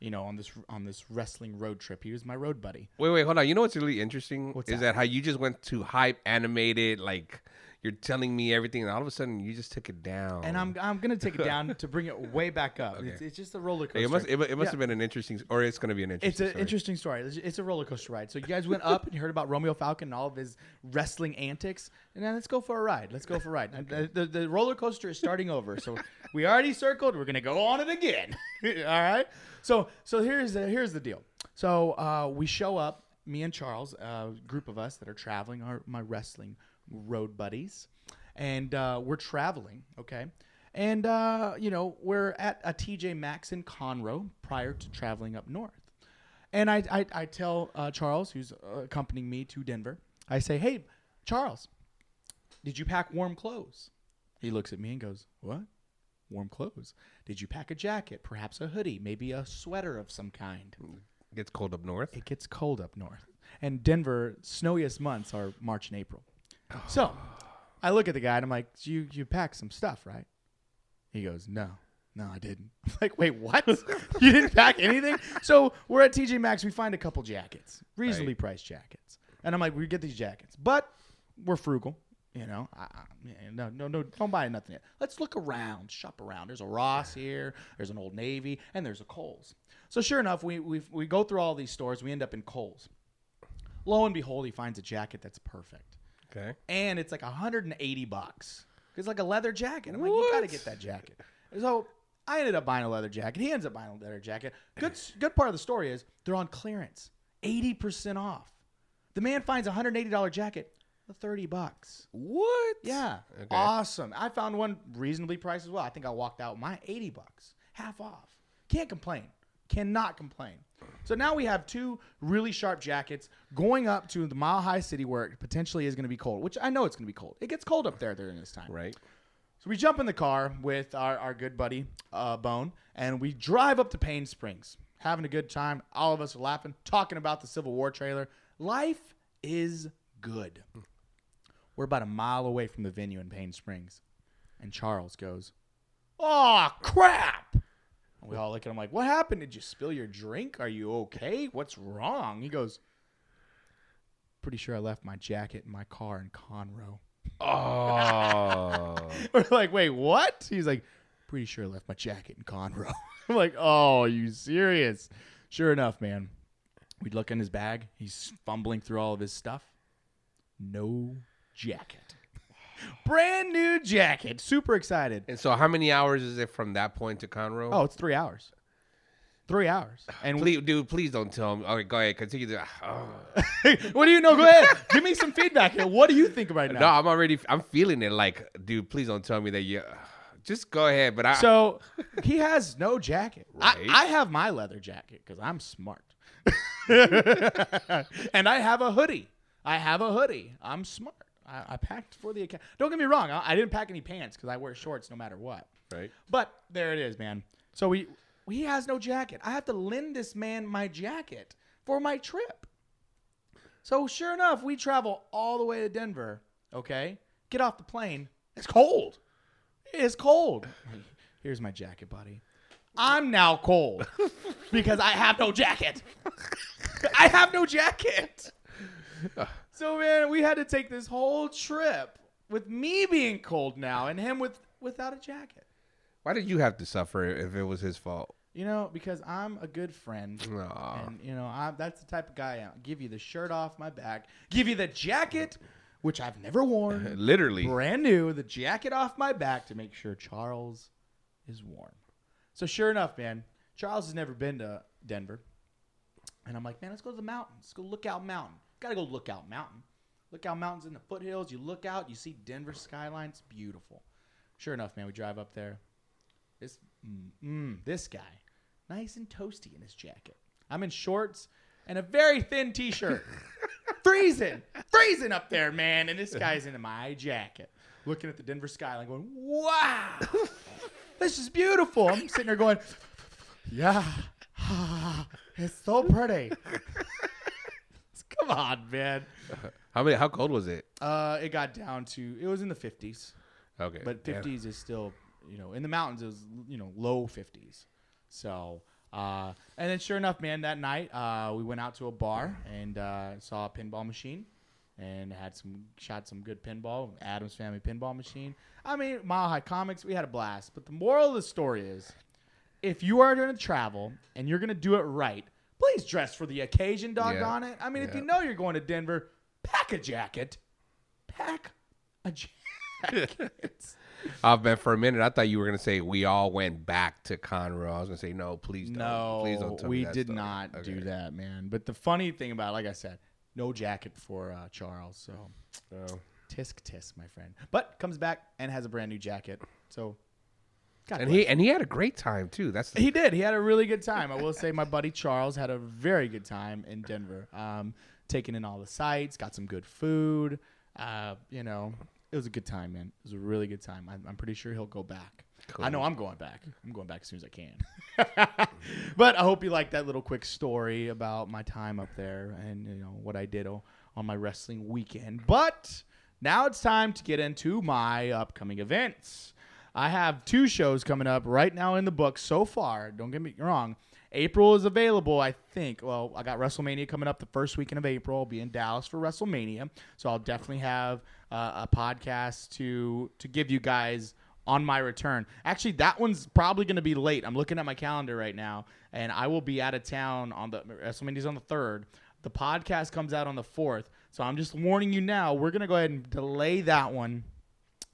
You know, on this on this wrestling road trip. He was my road buddy. Wait, wait, hold on. You know what's really interesting What's is that? that? how you just went to hype animated, like you're telling me everything, and all of a sudden you just took it down. and I'm I'm gonna take it down to bring it way back up. It's, it's just a roller coaster. It must it, it must Yeah. have been an interesting, or it's to be an It's an story. interesting story. It's, a roller coaster ride. So you guys went up and you heard about Romeo Falcon and all of his wrestling antics. And now let's go for a ride. Let's go for a ride. And the, the, the roller coaster is starting over. So we already circled. We're gonna go on it again. all right. So so here's the here's the deal. So uh, we show up. Me and Charles, a group of us that are traveling, are my wrestling road buddies, and uh, we're traveling. Okay. And uh, you know we're at a TJ Maxx in Conroe prior to traveling up north. And I, I, I tell uh, Charles, who's uh, accompanying me to Denver, I say, hey, Charles, did you pack warm clothes? He looks at me and goes, what? Warm clothes? Did you pack a jacket, perhaps a hoodie, maybe a sweater of some kind? It gets cold up north. It gets cold up north. And Denver, snowiest months are March and April. So I look at the guy and I'm like, you, you packed some stuff, right? He goes, no. No, I didn't. I'm like, wait, what? you didn't pack anything? So we're at TJ Maxx. We find a couple jackets, reasonably priced jackets, and I'm like, we get these jackets, but we're frugal, you know. I, I, no, no, no, don't buy nothing yet. Let's look around, shop around. There's a Ross here, there's an Old Navy, and there's a Kohl's. So sure enough, we we we go through all these stores. We end up in Kohl's. Lo and behold, he finds a jacket that's perfect Okay. and it's like 180 bucks. It's like a leather jacket. I'm like, you gotta get that jacket. So I ended up buying a leather jacket. He ends up buying a leather jacket. Good, good part of the story is they're on clearance, 80% off. The man finds a $180 jacket for 30 bucks. What? Yeah, Okay. awesome. I found one reasonably priced as well. I think I walked out with my 80 bucks, half off. Can't complain. Cannot complain. So now we have two really sharp jackets going up to the Mile High City where it potentially is going to be cold, which I know it's going to be cold. It gets cold up there during this time. Right. So we jump in the car with our, our good buddy uh, Bone, and we drive up to Payne Springs, having a good time. All of us are laughing, talking about the Civil War trailer. Life is good. We're about a mile away from the venue in Payne Springs, and Charles goes, "Oh crap!" And we all look at him like, "What happened? Did you spill your drink? Are you okay? What's wrong?" He goes, "Pretty sure I left my jacket in my car in Conroe." Oh. We're like, wait, what? He's like, pretty sure I left my jacket in Conroe. I'm like, oh, are you serious? Sure enough, man. We'd look in his bag. He's fumbling through all of his stuff. No jacket. Brand new jacket. Super excited. And so, how many hours is it from that point to Conroe? Oh, it's three hours. Three hours. And please, dude, please don't tell me. Okay, go ahead, continue. To, oh. what do you know? Go ahead. Give me some feedback here. What do you think right now? No, I'm already. I'm feeling it. Like, dude, please don't tell me that you. Just go ahead. But I. So he has no jacket. Right. I, I have my leather jacket because I'm smart. and I have a hoodie. I have a hoodie. I'm smart. I, I packed for the account. Don't get me wrong. I, I didn't pack any pants because I wear shorts no matter what. right. But there it is, man. So we he has no jacket. I have to lend this man my jacket for my trip. So sure enough, we travel all the way to Denver. Okay, get off the plane. It's cold. It's cold. Here's my jacket, buddy. I'm now cold because I have no jacket. I have no jacket. So man, we had to take this whole trip with me being cold now and him with without a jacket. Why did you have to suffer if it was his fault? You know, because I'm a good friend. Aw. And, you know, I'm, that's the type of guy I am. Give you the shirt off my back, give you the jacket, which I've never worn, Literally. brand new, the jacket off my back to make sure Charles is warm. So, sure enough, man, Charles has never been to Denver. And I'm like, man, let's go to the mountains. Let's go Lookout Mountain. Got to go Lookout Mountain. Lookout Mountain's in the foothills. You look out, you see Denver skyline. It's beautiful. Sure enough, man, we drive up there. This, mm, mm, this guy, nice and toasty in his jacket. I'm in shorts and a very thin T-shirt. freezing, freezing up there, man. And this guy's in my jacket, looking at the Denver skyline, going, "Wow, this is beautiful." I'm sitting there going, "Yeah, it's so pretty." On, man. How many? How cold was it? Uh, it got down to it was in the 50s. Okay. But 50s is still, you know, in the mountains it was, you know, low 50s. So, uh, and then sure enough, man, that night uh, we went out to a bar and uh, saw a pinball machine and had some shot some good pinball. Addams Family Pinball Machine. I mean, Mile High Comics. We had a blast. But the moral of the story is, if you are going to travel and you're going to do it right, please dress for the occasion. Doggone it. I mean, if you know you're going to Denver, pack a jacket. Pack a jacket. Oh man, for a minute I thought you were gonna say we all went back to Conroe. I was gonna say no, please don't. No, please don't tell we did story. not do that, man. But the funny thing about, it, like I said, no jacket for uh, Charles. So No. tisk tisk, my friend. But comes back and has a brand new jacket. So, God And bless. he and he had a great time too. That's the, He did. He had a really good time. I will say my buddy Charles had a very good time in Denver. Um, taking in all the sights, got some good food. Uh, you know, it was a good time, man. It was a really good time. I'm, I'm pretty sure he'll go back. I know I'm going back. I'm going back as soon as I can. but I hope you liked that little quick story about my time up there and you know what I did o- on my wrestling weekend. But now it's time to get into my upcoming events. I have two shows coming up right now in the book so far. Don't get me wrong. April is available, I think. Well, I got WrestleMania coming up the first weekend of April. I'll be in Dallas for WrestleMania, so I'll definitely have uh, a podcast to to give you guys on my return. Actually, that one's probably going to be late. I'm looking at my calendar right now, and I will be out of town on the WrestleMania's on the third. The podcast comes out on the fourth, so I'm just warning you now. We're going to go ahead and delay that one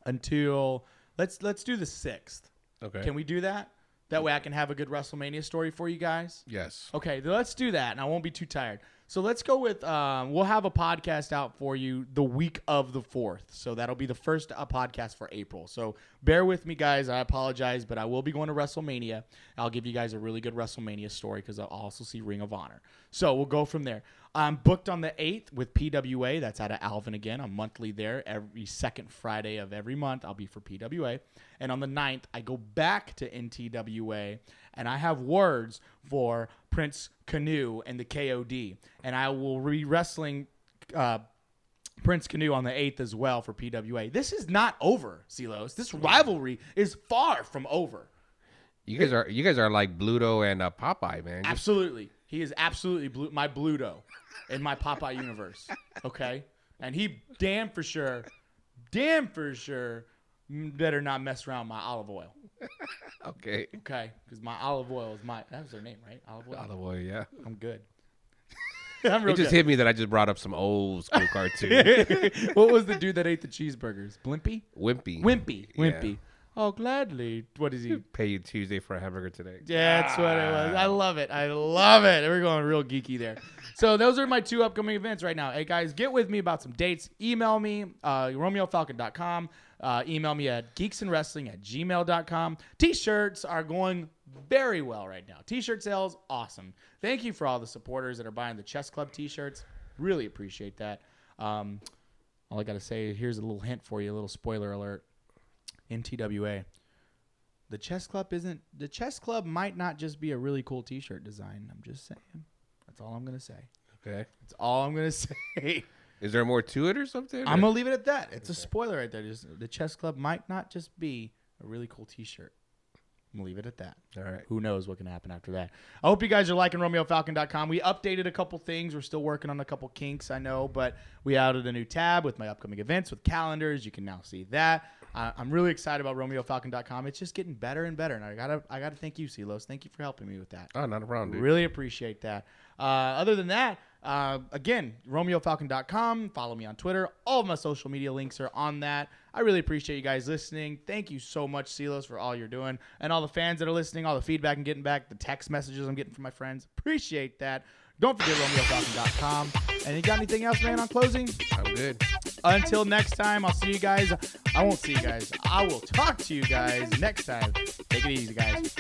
until let's let's do the sixth. okay. Can we do that? That way I can have a good WrestleMania story for you guys. Yes. Okay, then let's do that, and I won't be too tired. So let's go with. Um, we'll have a podcast out for you the week of the fourth. So that'll be the first uh, podcast for April. So bear with me, guys. I apologize, but I will be going to WrestleMania. I'll give you guys a really good WrestleMania story because I'll also see Ring of Honor. So we'll go from there. I'm booked on the eighth with PWA. That's out of Alvin again. I'm monthly there every second Friday of every month. I'll be for PWA. And on the 9th, I go back to NTWA and I have words for Prince Canoe and the KOD. And I will be wrestling uh, Prince Canoe on the 8th as well for PWA. This is not over, Silos. This rivalry is far from over. You guys are you guys are like Bluto and uh, Popeye, man. Just- Absolutely. He is absolutely blue, my Bluto in my Popeye universe. Okay? And he damn for sure, damn for sure better not mess around my olive oil. Okay. Okay, because my olive oil is my that was their name, right? Olive oil. Olive oil, yeah. I'm good. I'm It just good. hit me that I just brought up some old school cartoon. what was the dude that ate the cheeseburgers? Blimpy? Wimpy. Wimpy. Yeah. Oh, gladly. What is he? Pay you Tuesday for a hamburger today. Yeah, that's what it was. I love it. I love it. We're going real geeky there. So those are my two upcoming events right now. Hey guys, get with me about some dates. Email me, uh, RomeoFalcon.com. Uh, email me at geeksandwrestling at gmail.com. T-shirts are going very well right now. T-shirt sales, awesome. Thank you for all the supporters that are buying the Chess Club T-shirts. Really appreciate that. Um, all I got to say, here's a little hint for you, a little spoiler alert. NTWA, the chess club isn't the chess club might not just be a really cool t-shirt design. I'm just saying. That's all i'm gonna say. Okay. that's all i'm gonna say. Is there more to it or something? i'm gonna leave it at that. It's a spoiler right there. Just, the chess club might not just be a really cool t-shirt. I'm gonna leave it at that. All right. who knows what can happen after that. I hope you guys are liking romeofalcon.com we updated a couple things. We're still working on a couple kinks i know but we added a new tab with my upcoming events with calendars. You can now see that I i'm really excited about romeofalcon.com it's just getting better and better and i gotta i gotta thank you silos thank you for helping me with that Oh, not a problem, dude. Really appreciate that. Uh, other than that, uh, again, RomeoFalcon.com. Follow me on Twitter. All of my social media links are on that. I really appreciate you guys listening. Thank you so much, Silos, for all you're doing. And all the fans that are listening, all the feedback I'm getting back, the text messages I'm getting from my friends. Appreciate that. Don't forget RomeoFalcon.com. And you got anything else, man, on closing? I'm good. Until next time, I'll see you guys. I won't see you guys. I will talk to you guys next time. Take it easy, guys.